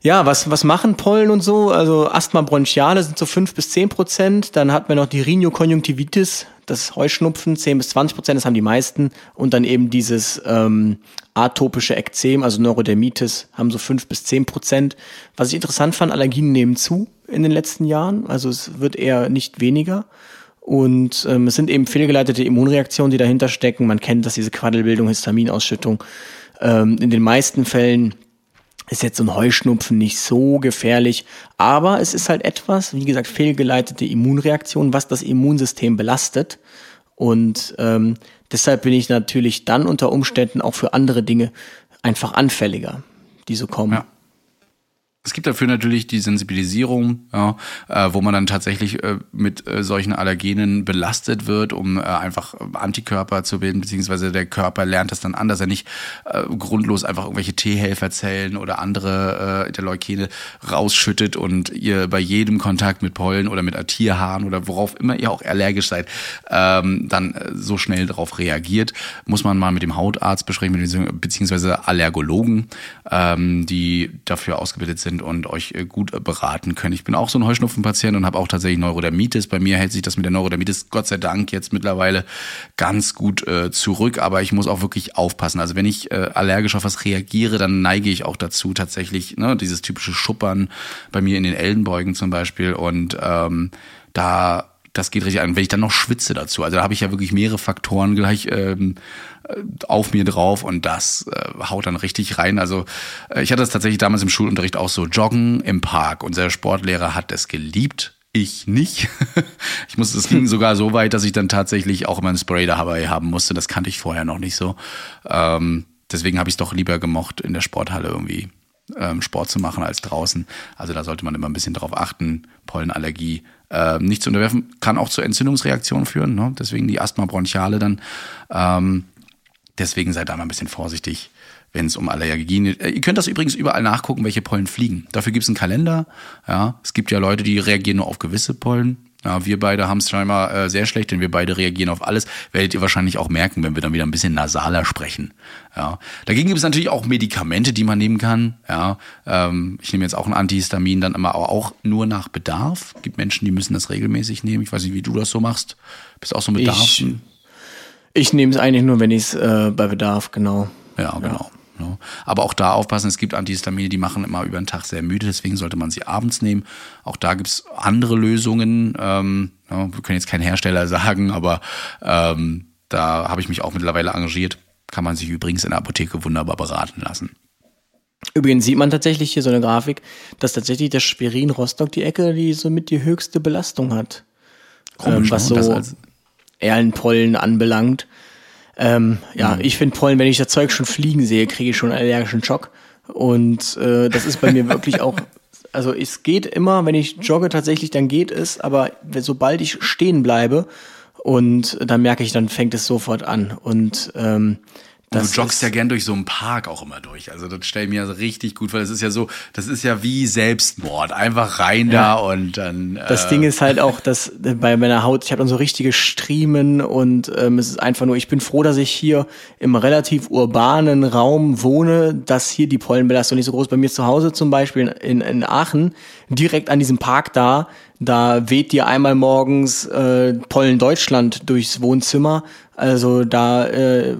ja, was, was machen Pollen und so? Also Asthma bronchiale sind so fünf bis zehn Prozent. Dann hat man noch die Rhinokonjunktivitis, das Heuschnupfen, zehn bis zwanzig Prozent, das haben die meisten. Und dann eben dieses ähm, atopische Ekzem, also Neurodermitis, haben so fünf bis zehn Prozent. Was ich interessant fand, Allergien nehmen zu in den letzten Jahren. Also es wird eher nicht weniger. Und ähm, es sind eben fehlgeleitete Immunreaktionen, die dahinter stecken. Man kennt das, diese Quaddelbildung, Histaminausschüttung. Ähm, in den meisten Fällen ist jetzt so ein Heuschnupfen nicht so gefährlich, aber es ist halt etwas, wie gesagt, fehlgeleitete Immunreaktion, was das Immunsystem belastet. Und ähm, deshalb bin ich natürlich dann unter Umständen auch für andere Dinge einfach anfälliger, die so kommen. Ja. Es gibt dafür natürlich die Sensibilisierung, ja, äh, wo man dann tatsächlich äh, mit äh, solchen Allergenen belastet wird, um äh, einfach Antikörper zu bilden, beziehungsweise der Körper lernt das dann an, dass er nicht äh, grundlos einfach irgendwelche T-Helferzellen oder andere äh, Interleukine rausschüttet und ihr bei jedem Kontakt mit Pollen oder mit Tierhaaren oder worauf immer ihr auch allergisch seid, ähm, dann äh, so schnell darauf reagiert, muss man mal mit dem Hautarzt besprechen, beziehungsweise Allergologen, ähm, die dafür ausgebildet sind sind und euch äh, gut äh, beraten können. Ich bin auch so ein Heuschnupfenpatient und habe auch tatsächlich Neurodermitis. Bei mir hält sich das mit der Neurodermitis Gott sei Dank jetzt mittlerweile ganz gut äh, zurück, aber ich muss auch wirklich aufpassen. Also wenn ich äh, allergisch auf was reagiere, dann neige ich auch dazu tatsächlich, ne, dieses typische Schuppern bei mir in den Ellenbeugen zum Beispiel und ähm, da das geht richtig an. Wenn ich dann noch schwitze dazu, also da habe ich ja wirklich mehrere Faktoren gleich ähm, äh, auf mir drauf und das äh, haut dann richtig rein. Also äh, ich hatte das tatsächlich damals im Schulunterricht auch so, Joggen im Park. Unser Sportlehrer hat es geliebt. Ich nicht. ich musste, es ging sogar so weit, dass ich dann tatsächlich auch immer ein Spray dabei haben musste. Das kannte ich vorher noch nicht so. Ähm, deswegen habe ich es doch lieber gemocht, in der Sporthalle irgendwie ähm, Sport zu machen als draußen. Also da sollte man immer ein bisschen drauf achten. Pollenallergie äh, nicht zu unterwerfen, kann auch zu Entzündungsreaktionen führen. Ne? Deswegen die Asthma bronchiale dann. Ähm, deswegen seid da mal ein bisschen vorsichtig, wenn es um Allergien geht. Äh, ihr könnt das übrigens überall nachgucken, welche Pollen fliegen. Dafür gibt es einen Kalender. Ja, es gibt ja Leute, die reagieren nur auf gewisse Pollen. Ja, wir beide haben es scheinbar äh, sehr schlecht, denn wir beide reagieren auf alles. Werdet ihr wahrscheinlich auch merken, wenn wir dann wieder ein bisschen nasaler sprechen. Ja, dagegen gibt es natürlich auch Medikamente, die man nehmen kann. Ja, ähm, ich nehme jetzt auch ein Antihistamin, dann immer aber auch nur nach Bedarf. Es gibt Menschen, die müssen das regelmäßig nehmen. Ich weiß nicht, wie du das so machst. Bist auch so ein Bedarf? Ich, ich nehme es eigentlich nur, wenn ich es äh, bei Bedarf, genau. Ja, genau. Ja. Ja. Aber auch da aufpassen, es gibt Antihistamine, die machen immer über den Tag sehr müde, deswegen sollte man sie abends nehmen. Auch da gibt's andere Lösungen. Ähm, ja, wir können jetzt kein Hersteller sagen, aber ähm, da habe ich mich auch mittlerweile engagiert. Kann man sich übrigens in der Apotheke wunderbar beraten lassen. Übrigens sieht man tatsächlich hier so eine Grafik, dass tatsächlich das Spirin Rostock die Ecke, die somit die höchste Belastung hat. Komisch, ähm, was ne? so Erlenpollen anbelangt. Ähm, ja, mhm. ich finde Pollen, wenn ich das Zeug schon fliegen sehe, kriege ich schon einen allergischen Schock. Und äh, das ist bei mir wirklich auch, also es geht immer, wenn ich jogge tatsächlich, dann geht es, aber sobald ich stehen bleibe und dann merke ich, dann fängt es sofort an. Und ähm, das du joggst ja gern durch so einen Park auch immer durch. Also das stelle ich mir richtig gut vor. Das ist ja so, das ist ja wie Selbstmord. Einfach rein ja. da und dann. Äh das Ding ist halt auch, dass bei meiner Haut, ich habe dann so richtige Striemen und ähm, es ist einfach nur, ich bin froh, dass ich hier im relativ urbanen Raum wohne, dass hier die Pollenbelastung nicht so groß. Bei mir zu Hause zum Beispiel in, in Aachen, direkt an diesem Park da, da weht dir einmal morgens äh, Pollen Deutschland durchs Wohnzimmer also da, äh,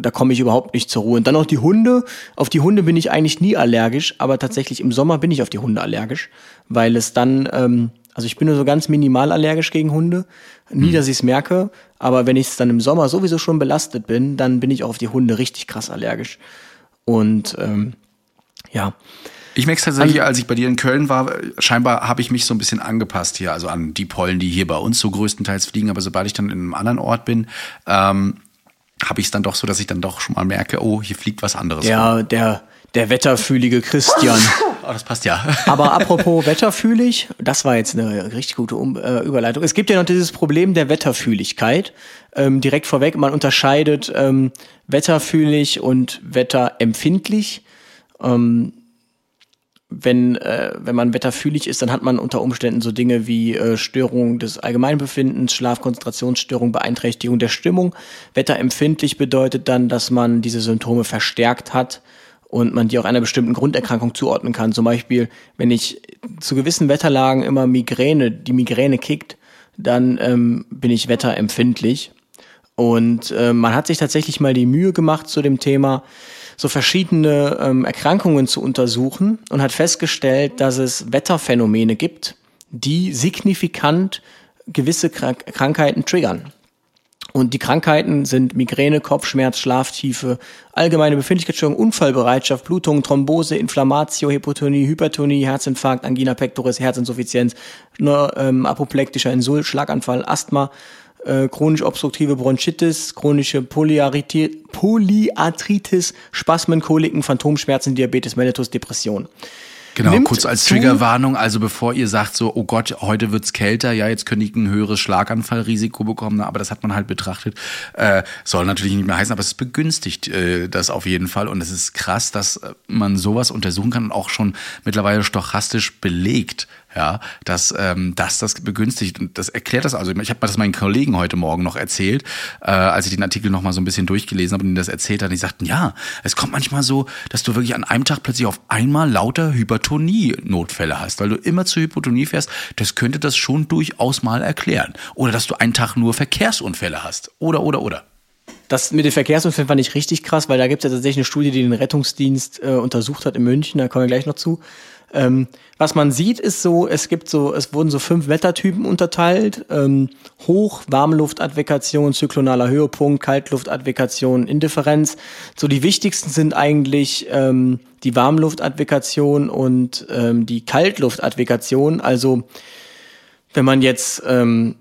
da komme ich überhaupt nicht zur Ruhe. Und dann noch die Hunde. Auf die Hunde bin ich eigentlich nie allergisch, aber tatsächlich im Sommer bin ich auf die Hunde allergisch, weil es dann, ähm, also ich bin nur so ganz minimal allergisch gegen Hunde. Nie, mhm. dass ich es merke, aber wenn ich es dann im Sommer sowieso schon belastet bin, dann bin ich auch auf die Hunde richtig krass allergisch. Und ähm, ja. Ich merke es tatsächlich, als ich bei dir in Köln war, scheinbar habe ich mich so ein bisschen angepasst hier, also an die Pollen, die hier bei uns so größtenteils fliegen. Aber sobald ich dann in einem anderen Ort bin, ähm, habe ich es dann doch so, dass ich dann doch schon mal merke, oh, hier fliegt was anderes. Ja, rum. der, der wetterfühlige Christian. Oh, das passt ja. Aber apropos wetterfühlig, das war jetzt eine richtig gute um äh, Überleitung. Es gibt ja noch dieses Problem der Wetterfühligkeit. Ähm, direkt vorweg, man unterscheidet ähm, wetterfühlig und wetterempfindlich. Ähm, wenn, äh, wenn man wetterfühlig ist, dann hat man unter Umständen so Dinge wie äh, Störung des Allgemeinbefindens, Schlafkonzentrationsstörung, Beeinträchtigung der Stimmung. Wetterempfindlich bedeutet dann, dass man diese Symptome verstärkt hat und man die auch einer bestimmten Grunderkrankung zuordnen kann. Zum Beispiel, wenn ich zu gewissen Wetterlagen immer Migräne, die Migräne kickt, dann ähm, bin ich wetterempfindlich. Und äh, man hat sich tatsächlich mal die Mühe gemacht zu dem Thema, so verschiedene ähm, Erkrankungen zu untersuchen und hat festgestellt, dass es Wetterphänomene gibt, die signifikant gewisse Krank Krankheiten triggern. Und die Krankheiten sind Migräne, Kopfschmerz, Schlaftiefe, allgemeine Befindlichkeitsstörung, Unfallbereitschaft, Blutung, Thrombose, Inflammatio, Hypotonie, Hypertonie, Herzinfarkt, Angina pectoris, Herzinsuffizienz, ne, ähm, apoplektischer Insult, Schlaganfall, Asthma, äh, chronisch obstruktive Bronchitis, chronische Polyarthritis, Spasmen, Koliken, Phantomschmerzen, Diabetes mellitus, Depression. Genau, Nimmt kurz als Triggerwarnung, also bevor ihr sagt so, oh Gott, heute wird's kälter, ja, jetzt könnte ich ein höheres Schlaganfallrisiko bekommen, aber das hat man halt betrachtet, äh, soll natürlich nicht mehr heißen, aber es begünstigt äh, das auf jeden Fall und es ist krass, dass man sowas untersuchen kann und auch schon mittlerweile stochastisch belegt, ja, dass ähm, dass das begünstigt und das erklärt das also. Ich habe das meinen Kollegen heute Morgen noch erzählt, äh, als ich den Artikel noch mal so ein bisschen durchgelesen habe und ihnen das erzählt hat. Die sagten, ja, es kommt manchmal so, dass du wirklich an einem Tag plötzlich auf einmal lauter Hypertonie-Notfälle hast, weil du immer zur Hypotonie fährst. Das könnte das schon durchaus mal erklären. Oder dass du einen Tag nur Verkehrsunfälle hast. Oder oder oder. Das mit den Verkehrsunfällen fand ich richtig krass, weil da gibt es ja tatsächlich eine Studie, die den Rettungsdienst äh, untersucht hat in München, da kommen wir gleich noch zu Ähm, was man sieht, ist so, es gibt so, es wurden so fünf Wettertypen unterteilt. Ähm, Hoch, Warmluftadvokation, zyklonaler Höhepunkt, Kaltluftadvokation, Indifferenz. So die wichtigsten sind eigentlich ähm, die Warmluftadvokation und ähm, die Kaltluftadvokation. Also wenn man jetzt, ähm,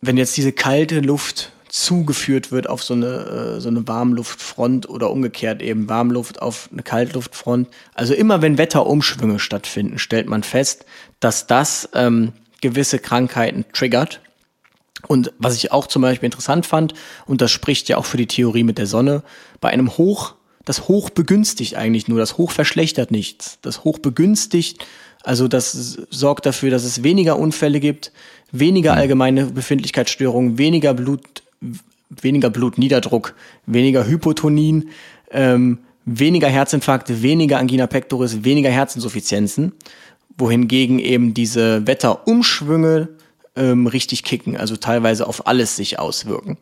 wenn jetzt diese kalte Luft zugeführt wird auf so eine, äh, so eine Warmluftfront oder umgekehrt eben Warmluft auf eine Kaltluftfront. Also immer wenn Wetterumschwünge stattfinden, stellt man fest, dass das ähm, gewisse Krankheiten triggert. Und was ich auch zum Beispiel interessant fand, und das spricht ja auch für die Theorie mit der Sonne, bei einem Hoch, das Hoch begünstigt eigentlich nur, das Hoch verschlechtert nichts. Das Hoch begünstigt, also das sorgt dafür, dass es weniger Unfälle gibt, weniger mhm. allgemeine Befindlichkeitsstörungen, weniger Blut, weniger Blutniederdruck, weniger Hypotonin, ähm, weniger Herzinfarkte, weniger Angina pectoris, weniger Herzinsuffizienzen, wohingegen eben diese Wetterumschwünge ähm, richtig kicken, also teilweise auf alles sich auswirken.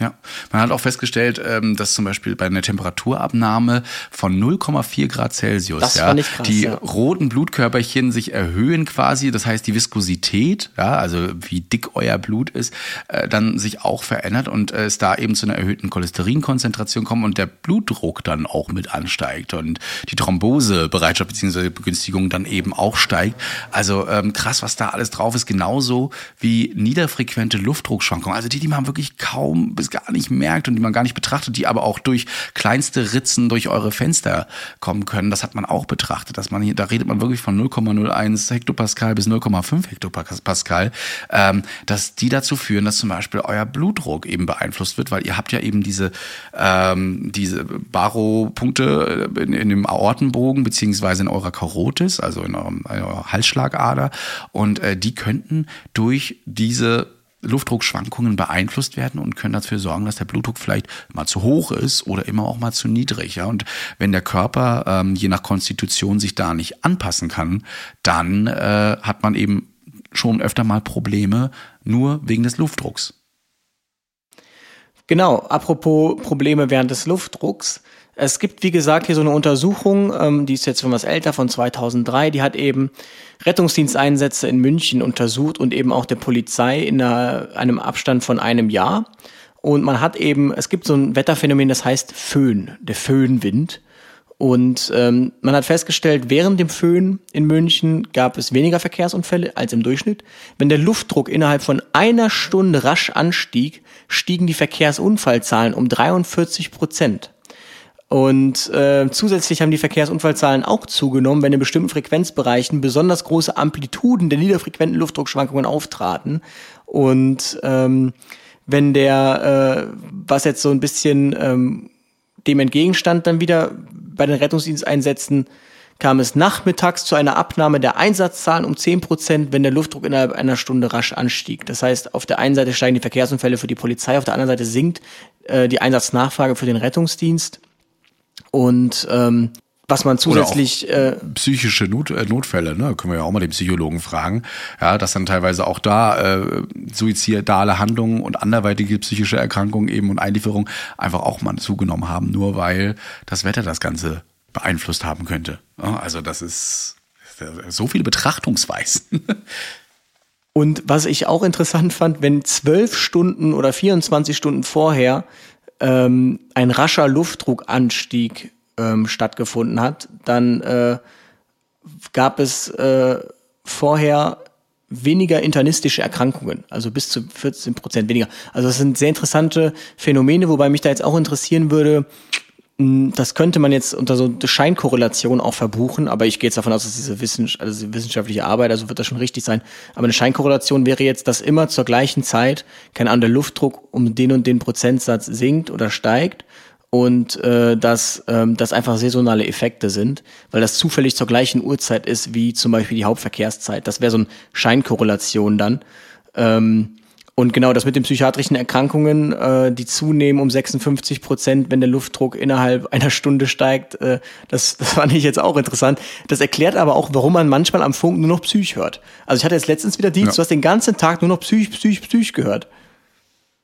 Ja, man hat auch festgestellt, ähm, dass zum Beispiel bei einer Temperaturabnahme von 0,4 Grad Celsius ja, krass, die ja. roten Blutkörperchen sich erhöhen quasi, das heißt die Viskosität, ja, also wie dick euer Blut ist, äh, dann sich auch verändert und äh, es da eben zu einer erhöhten Cholesterinkonzentration kommt und der Blutdruck dann auch mit ansteigt und die Thrombosebereitschaft bzw. Begünstigung dann eben auch steigt. Also ähm, krass, was da alles drauf ist, genauso wie niederfrequente Luftdruckschwankungen, also die, die man wirklich kaum es gar nicht merkt und die man gar nicht betrachtet, die aber auch durch kleinste Ritzen durch eure Fenster kommen können. Das hat man auch betrachtet, dass man hier, da redet man wirklich von 0,01 Hektopascal bis 0,5 Hektopascal, ähm, dass die dazu führen, dass zum Beispiel euer Blutdruck eben beeinflusst wird, weil ihr habt ja eben diese, ähm, diese Baropunkte in, in dem Aortenbogen beziehungsweise in eurer Karotis, also in, eurem, in eurer Halsschlagader und äh, die könnten durch diese Luftdruckschwankungen beeinflusst werden und können dafür sorgen, dass der Blutdruck vielleicht mal zu hoch ist oder immer auch mal zu niedrig. Ja? Und wenn der Körper ähm, je nach Konstitution sich da nicht anpassen kann, dann äh, hat man eben schon öfter mal Probleme nur wegen des Luftdrucks. Genau, apropos Probleme während des Luftdrucks. Es gibt, wie gesagt, hier so eine Untersuchung, ähm, die ist jetzt schon was älter, von 2003, die hat eben Rettungsdiensteinsätze in München untersucht und eben auch der Polizei in einer, einem Abstand von einem Jahr. Und man hat eben, es gibt so ein Wetterphänomen, das heißt Föhn, der Föhnwind. Und ähm, man hat festgestellt, während dem Föhn in München gab es weniger Verkehrsunfälle als im Durchschnitt. Wenn der Luftdruck innerhalb von einer Stunde rasch anstieg, stiegen die Verkehrsunfallzahlen um 43 Prozent. Und äh, zusätzlich haben die Verkehrsunfallzahlen auch zugenommen, wenn in bestimmten Frequenzbereichen besonders große Amplituden der niederfrequenten Luftdruckschwankungen auftraten. Und ähm, wenn der, äh, was jetzt so ein bisschen ähm, dem entgegenstand, dann wieder bei den Rettungsdiensteinsätzen kam es nachmittags zu einer Abnahme der Einsatzzahlen um zehn Prozent, wenn der Luftdruck innerhalb einer Stunde rasch anstieg. Das heißt, auf der einen Seite steigen die Verkehrsunfälle für die Polizei, auf der anderen Seite sinkt äh, die Einsatznachfrage für den Rettungsdienst. Und ähm, was man zusätzlich äh, psychische Not, äh, Notfälle, ne, können wir ja auch mal den Psychologen fragen, ja, dass dann teilweise auch da äh, suizidale Handlungen und anderweitige psychische Erkrankungen eben und Einlieferungen einfach auch mal zugenommen haben, nur weil das Wetter das Ganze beeinflusst haben könnte. Ja, also das ist so viele Betrachtungsweisen. Und was ich auch interessant fand, wenn zwölf Stunden oder 24 Stunden vorher ähm, ein rascher Luftdruckanstieg ähm, stattgefunden hat, dann äh, gab es äh, vorher weniger internistische Erkrankungen, also bis zu 14 Prozent weniger. Also das sind sehr interessante Phänomene, wobei mich da jetzt auch interessieren würde, das könnte man jetzt unter so Scheinkorrelation auch verbuchen, aber ich gehe jetzt davon aus, dass diese Wissens also wissenschaftliche Arbeit, also wird das schon richtig sein. Aber eine Scheinkorrelation wäre jetzt, dass immer zur gleichen Zeit, keine Ahnung, der Luftdruck um den und den Prozentsatz sinkt oder steigt und äh, dass ähm, das einfach saisonale Effekte sind, weil das zufällig zur gleichen Uhrzeit ist wie zum Beispiel die Hauptverkehrszeit. Das wäre so eine Scheinkorrelation dann. Ähm, und genau das mit den psychiatrischen Erkrankungen, äh, die zunehmen um 56 Prozent, wenn der Luftdruck innerhalb einer Stunde steigt, äh, das, das fand ich jetzt auch interessant. Das erklärt aber auch, warum man manchmal am Funk nur noch Psych hört. Also ich hatte jetzt letztens wieder Dienst, ja. du hast den ganzen Tag nur noch Psych, Psych, Psych gehört.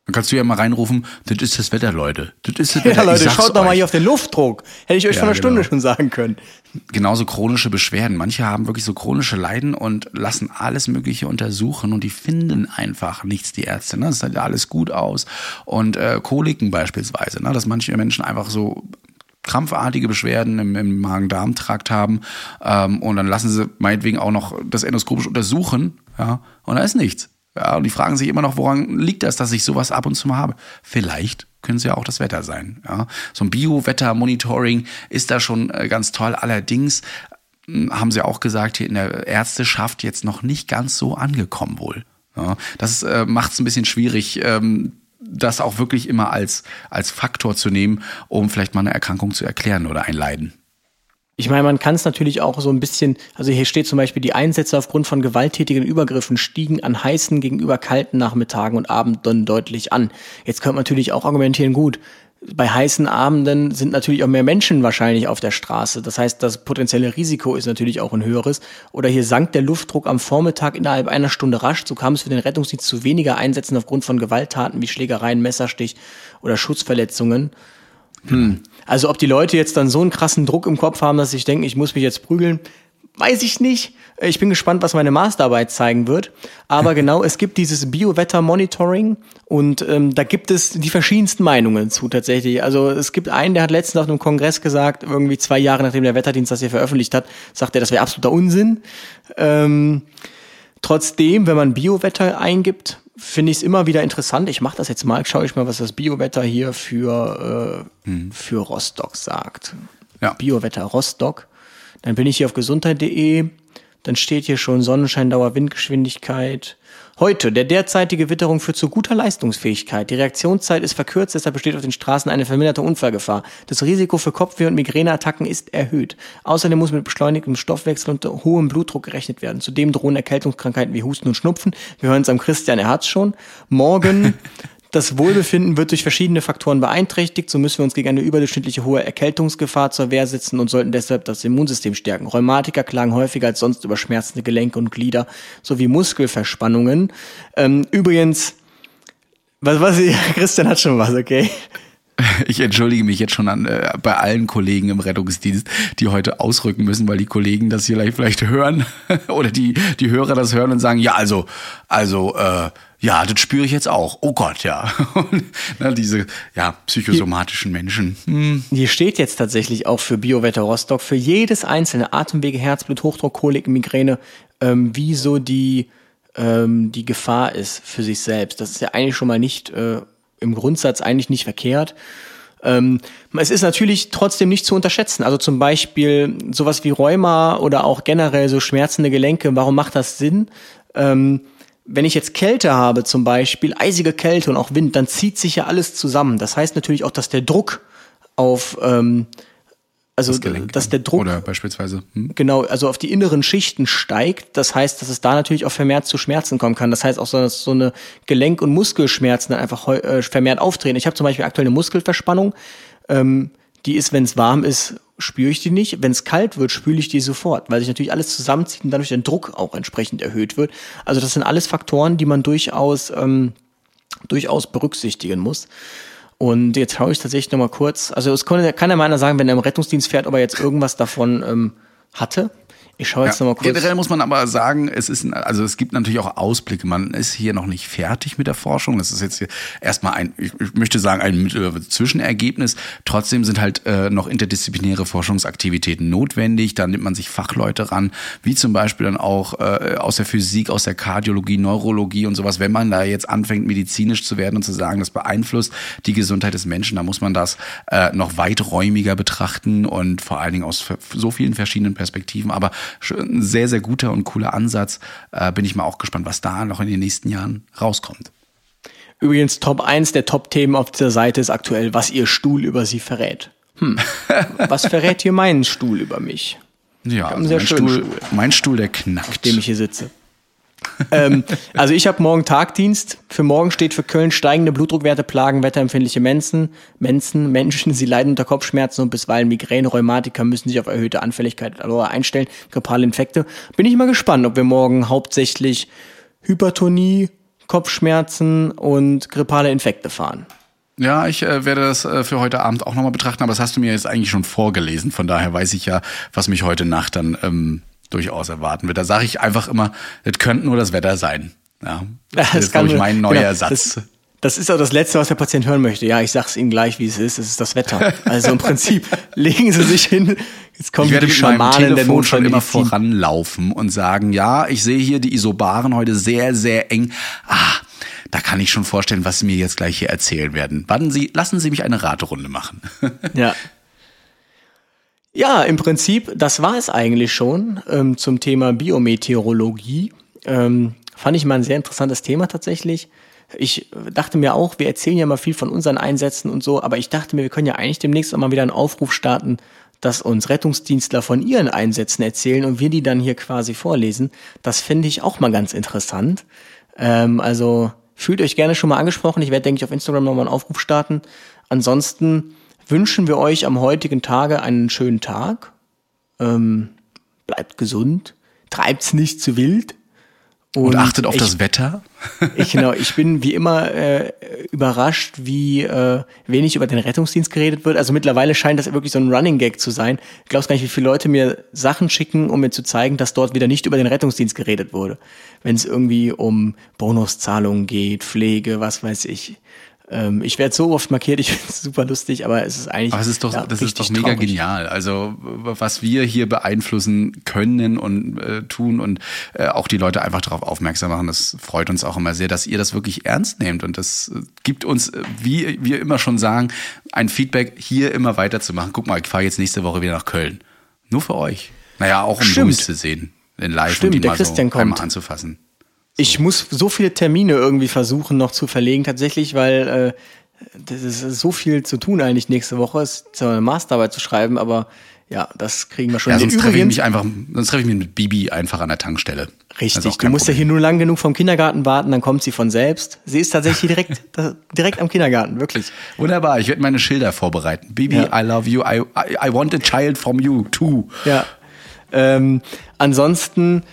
Dann kannst du ja mal reinrufen, das ist das Wetter, Leute. Das ist das Wetter. Ja, Leute, schaut doch mal hier auf den Luftdruck. Hätte ich euch Ja, vor einer Stunde genau. schon sagen können. genauso chronische Beschwerden. Manche haben wirklich so chronische Leiden und lassen alles Mögliche untersuchen und die finden einfach nichts, die Ärzte. Ne? Das sieht alles gut aus. Und äh, Koliken beispielsweise, ne? dass manche Menschen einfach so krampfartige Beschwerden im, im Magen-Darm-Trakt haben ähm, und dann lassen sie meinetwegen auch noch das endoskopisch untersuchen ja, und da ist nichts. Ja, und die fragen sich immer noch, woran liegt das, dass ich sowas ab und zu mal habe? Vielleicht können es ja auch das Wetter sein. Ja. So ein Bio-Wetter-Monitoring ist da schon äh, ganz toll. Allerdings mh, haben sie auch gesagt, hier in der Ärzteschaft jetzt noch nicht ganz so angekommen wohl. Ja. Das äh, macht es ein bisschen schwierig, ähm, das auch wirklich immer als, als Faktor zu nehmen, um vielleicht mal eine Erkrankung zu erklären oder ein Leiden. Ich meine, man kann es natürlich auch so ein bisschen, also hier steht zum Beispiel, die Einsätze aufgrund von gewalttätigen Übergriffen stiegen an heißen gegenüber kalten Nachmittagen und Abenden deutlich an. Jetzt könnte man natürlich auch argumentieren, gut, bei heißen Abenden sind natürlich auch mehr Menschen wahrscheinlich auf der Straße. Das heißt, das potenzielle Risiko ist natürlich auch ein höheres. Oder hier sank der Luftdruck am Vormittag innerhalb einer Stunde rasch. So kam es für den Rettungsdienst zu weniger Einsätzen aufgrund von Gewalttaten wie Schlägereien, Messerstich oder Schutzverletzungen. Hm. Also ob die Leute jetzt dann so einen krassen Druck im Kopf haben, dass sie denken, ich muss mich jetzt prügeln, weiß ich nicht. Ich bin gespannt, was meine Masterarbeit zeigen wird. Aber genau, es gibt dieses Biowetter-Monitoring und ähm, da gibt es die verschiedensten Meinungen zu tatsächlich. Also es gibt einen, der hat letztens auf einem Kongress gesagt, irgendwie zwei Jahre nachdem der Wetterdienst das hier veröffentlicht hat, sagt er, das wäre absoluter Unsinn. Ähm, Trotzdem, wenn man Biowetter eingibt, finde ich es immer wieder interessant. Ich mache das jetzt mal, schaue ich mal, was das Biowetter hier für, äh, für Rostock sagt. Ja. Biowetter Rostock. Dann bin ich hier auf gesundheit.de. Dann steht hier schon Sonnenscheindauer, Windgeschwindigkeit. Heute, der derzeitige Witterung führt zu guter Leistungsfähigkeit. Die Reaktionszeit ist verkürzt, deshalb besteht auf den Straßen eine verminderte Unfallgefahr. Das Risiko für Kopfweh und Migräneattacken ist erhöht. Außerdem muss mit beschleunigtem Stoffwechsel und hohem Blutdruck gerechnet werden. Zudem drohen Erkältungskrankheiten wie Husten und Schnupfen. Wir hören es am Christian, er hat's schon. Morgen das Wohlbefinden wird durch verschiedene Faktoren beeinträchtigt. So müssen wir uns gegen eine überdurchschnittliche hohe Erkältungsgefahr zur Wehr setzen und sollten deshalb das Immunsystem stärken. Rheumatiker klagen häufiger als sonst über schmerzende Gelenke und Glieder sowie Muskelverspannungen. Ähm, übrigens, was, was, Christian hat schon was, okay? Ich entschuldige mich jetzt schon an, äh, bei allen Kollegen im Rettungsdienst, die heute ausrücken müssen, weil die Kollegen das hier vielleicht, vielleicht hören oder die, die Hörer das hören und sagen, ja, also, also, äh, ja, das spüre ich jetzt auch. Oh Gott, ja. Na, diese, ja, psychosomatischen Menschen. Hm. Hier steht jetzt tatsächlich auch für Biowetter Rostock für jedes einzelne Atemwege, Herzblut, Hochdruck, Kolik, Migräne, ähm, wie so die, ähm, die Gefahr ist für sich selbst. Das ist ja eigentlich schon mal nicht äh, im Grundsatz eigentlich nicht verkehrt. Ähm, es ist natürlich trotzdem nicht zu unterschätzen. Also zum Beispiel sowas wie Rheuma oder auch generell so schmerzende Gelenke. Warum macht das Sinn? Ähm, wenn ich jetzt Kälte habe, zum Beispiel eisige Kälte und auch Wind, dann zieht sich ja alles zusammen. Das heißt natürlich auch, dass der Druck auf, ähm, also Das Gelenk. dass der Druck Oder beispielsweise. Hm? genau, also auf die inneren Schichten steigt. Das heißt, dass es da natürlich auch vermehrt zu Schmerzen kommen kann. Das heißt auch, so, dass so eine Gelenk- und Muskelschmerzen dann einfach äh, vermehrt auftreten. Ich habe zum Beispiel aktuell eine Muskelverspannung. Ähm, die ist, wenn es warm ist, spüre ich die nicht. Wenn es kalt wird, spüle ich die sofort, weil sich natürlich alles zusammenzieht und dadurch der Druck auch entsprechend erhöht wird. Also das sind alles Faktoren, die man durchaus, ähm, durchaus berücksichtigen muss. Und jetzt schaue ich tatsächlich nochmal kurz. Also es kann, kann ja mal einer sagen, wenn er im Rettungsdienst fährt, ob er jetzt irgendwas davon ähm, hatte. Ich schaue jetzt Ja. nochmal kurz. Generell muss man aber sagen, es ist, ein- also es gibt natürlich auch Ausblicke. Man ist hier noch nicht fertig mit der Forschung. Das ist jetzt hier erstmal ein, ich, möchte sagen, ein äh, Zwischenergebnis. Trotzdem sind halt äh, noch interdisziplinäre Forschungsaktivitäten notwendig. Da nimmt man sich Fachleute ran, wie zum Beispiel dann auch äh, aus der Physik, aus der Kardiologie, Neurologie und sowas. Wenn man da jetzt anfängt, medizinisch zu werden und zu sagen, das beeinflusst die Gesundheit des Menschen, dann muss man das äh, noch weiträumiger betrachten und vor allen Dingen aus so vielen verschiedenen Perspektiven. Aber ein sehr, sehr guter und cooler Ansatz. Äh, bin ich mal auch gespannt, was da noch in den nächsten Jahren rauskommt. Übrigens, Top 1 der Top-Themen auf dieser Seite ist aktuell, was ihr Stuhl über sie verrät. Hm. Was verrät hier mein Stuhl über mich, Ja, also mein, Stuhl, Stuhl. mein Stuhl, der knackt. auf dem ich hier sitze? Ähm, also ich habe morgen Tagdienst. Für morgen steht für Köln steigende Blutdruckwerte, Plagen, wetterempfindliche Menschen, Menschen, Menschen, sie leiden unter Kopfschmerzen und bisweilen Migräne, Rheumatiker müssen sich auf erhöhte Anfälligkeit Aloha einstellen, grippale Infekte. Bin ich mal gespannt, ob wir morgen hauptsächlich Hypertonie, Kopfschmerzen und grippale Infekte fahren. Ja, ich äh, werde das äh, für heute Abend auch nochmal betrachten, aber das hast du mir jetzt eigentlich schon vorgelesen. Von daher weiß ich ja, was mich heute Nacht dann ähm, durchaus erwarten wird. Da sage ich einfach immer, es könnte nur das Wetter sein. Ja, das, das ist, glaube ich, mein neuer genau, Satz. Das, das ist auch das Letzte, was der Patient hören möchte. Ja, ich sag's Ihnen gleich, wie es ist. Es ist das Wetter. Also im Prinzip legen Sie sich hin. Jetzt kommen ich werde die Schamanen der Telefon schon immer voranlaufen und sagen, ja, ich sehe hier die Isobaren heute sehr, sehr eng. Ah, da kann ich schon vorstellen, was Sie mir jetzt gleich hier erzählen werden. Warten Sie, lassen Sie mich eine Raterunde machen. ja. Ja, im Prinzip, das war es eigentlich schon ähm, zum Thema Biometeorologie. Ähm, fand ich mal ein sehr interessantes Thema tatsächlich. Ich dachte mir auch, wir erzählen ja mal viel von unseren Einsätzen und so, aber ich dachte mir, wir können ja eigentlich demnächst auch mal wieder einen Aufruf starten, dass uns Rettungsdienstler von ihren Einsätzen erzählen und wir die dann hier quasi vorlesen. Das finde ich auch mal ganz interessant. Ähm, also Fühlt euch gerne schon mal angesprochen. Ich werde, denke ich, auf Instagram nochmal einen Aufruf starten. Ansonsten wünschen wir euch am heutigen Tage einen schönen Tag. Ähm, bleibt gesund. Treibt's nicht zu wild. Und, und achtet auf ich, das Wetter. ich genau, ich bin wie immer äh, überrascht, wie äh, wenig über den Rettungsdienst geredet wird. Also mittlerweile scheint das wirklich so ein Running Gag zu sein. Ich glaube gar nicht, wie viele Leute mir Sachen schicken, um mir zu zeigen, dass dort wieder nicht über den Rettungsdienst geredet wurde. Wenn es irgendwie um Bonuszahlungen geht, Pflege, was weiß ich. Ähm, ich werde so oft markiert, ich finde es super lustig, aber es ist eigentlich. Aber es ist doch, ja, das ist doch mega traurig. genial. Also was wir hier beeinflussen können und äh, tun und äh, auch die Leute einfach darauf aufmerksam machen, das freut uns auch immer sehr, dass ihr das wirklich ernst nehmt und das äh, gibt uns, äh, wie wir immer schon sagen, ein Feedback, hier immer weiterzumachen. Guck mal, ich fahre jetzt nächste Woche wieder nach Köln. Nur für euch. Naja, auch um Stimmt. Louis zu sehen. In live Stimmt, und ihn mal Christian so kommt. einmal anzufassen. Ich muss so viele Termine irgendwie versuchen noch zu verlegen, tatsächlich, weil äh, das ist so viel zu tun eigentlich nächste Woche, ist zwar eine Masterarbeit zu schreiben, aber ja, das kriegen wir schon. Ja, sonst treffe ich mich einfach, sonst treffe ich mich mit Bibi einfach an der Tankstelle. Richtig, du musst Problem. ja hier nur lang genug vom Kindergarten warten, dann kommt sie von selbst. Sie ist tatsächlich direkt, direkt am Kindergarten, wirklich. Wunderbar, ich werde meine Schilder vorbereiten. Bibi, ja. I love you, I, I, I want a child from you too. Ja. Ähm, ansonsten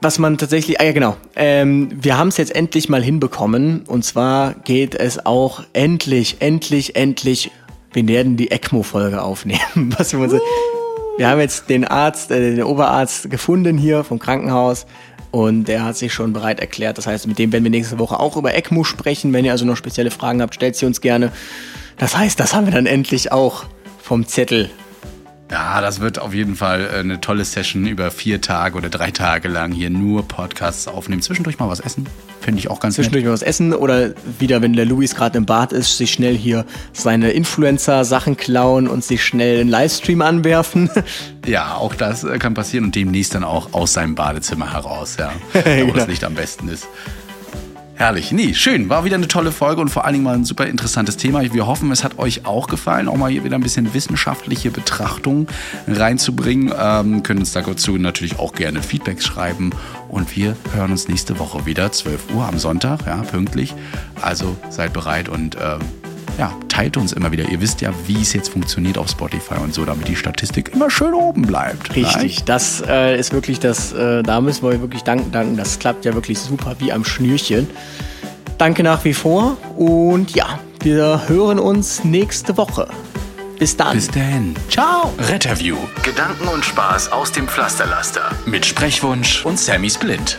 was man tatsächlich, ah ja genau, ähm, wir haben es jetzt endlich mal hinbekommen und zwar geht es auch endlich, endlich, endlich, wir werden die ECMO-Folge aufnehmen. Was wir, uh. wir haben jetzt den Arzt, äh, den Oberarzt gefunden hier vom Krankenhaus und der hat sich schon bereit erklärt. Das heißt, mit dem werden wir nächste Woche auch über ECMO sprechen. Wenn ihr also noch spezielle Fragen habt, stellt sie uns gerne. Das heißt, das haben wir dann endlich auch vom Zettel ja, das wird auf jeden Fall äh, eine tolle Session über vier Tage oder drei Tage lang hier nur Podcasts aufnehmen. Zwischendurch mal was essen. Finde ich auch ganz Zwischendurch nett. mal was essen oder wieder, wenn der Luis gerade im Bad ist, sich schnell hier seine Influencer-Sachen klauen und sich schnell einen Livestream anwerfen. Ja, auch das äh, kann passieren und demnächst dann auch aus seinem Badezimmer heraus, ja. wo genau. das Licht am besten ist. Herrlich. Nee, schön. War wieder eine tolle Folge und vor allen Dingen mal ein super interessantes Thema. Wir hoffen, es hat euch auch gefallen, auch mal hier wieder ein bisschen wissenschaftliche Betrachtung reinzubringen. Ähm, können uns dazu natürlich auch gerne Feedbacks schreiben. Und wir hören uns nächste Woche wieder, 12 Uhr am Sonntag, ja, pünktlich. Also seid bereit und ähm, ja, teilt uns immer wieder. Ihr wisst ja, wie es jetzt funktioniert auf Spotify und so, damit die Statistik immer schön oben bleibt. Richtig, Nein? das äh, ist wirklich das, äh, da müssen wir wirklich danken, danken. Das klappt ja wirklich super wie am Schnürchen. Danke nach wie vor und ja, wir hören uns nächste Woche. Bis dann. Bis dann. Ciao. Retterview. Gedanken und Spaß aus dem Pflasterlaster. Mit Sprechwunsch und Sammy Splint.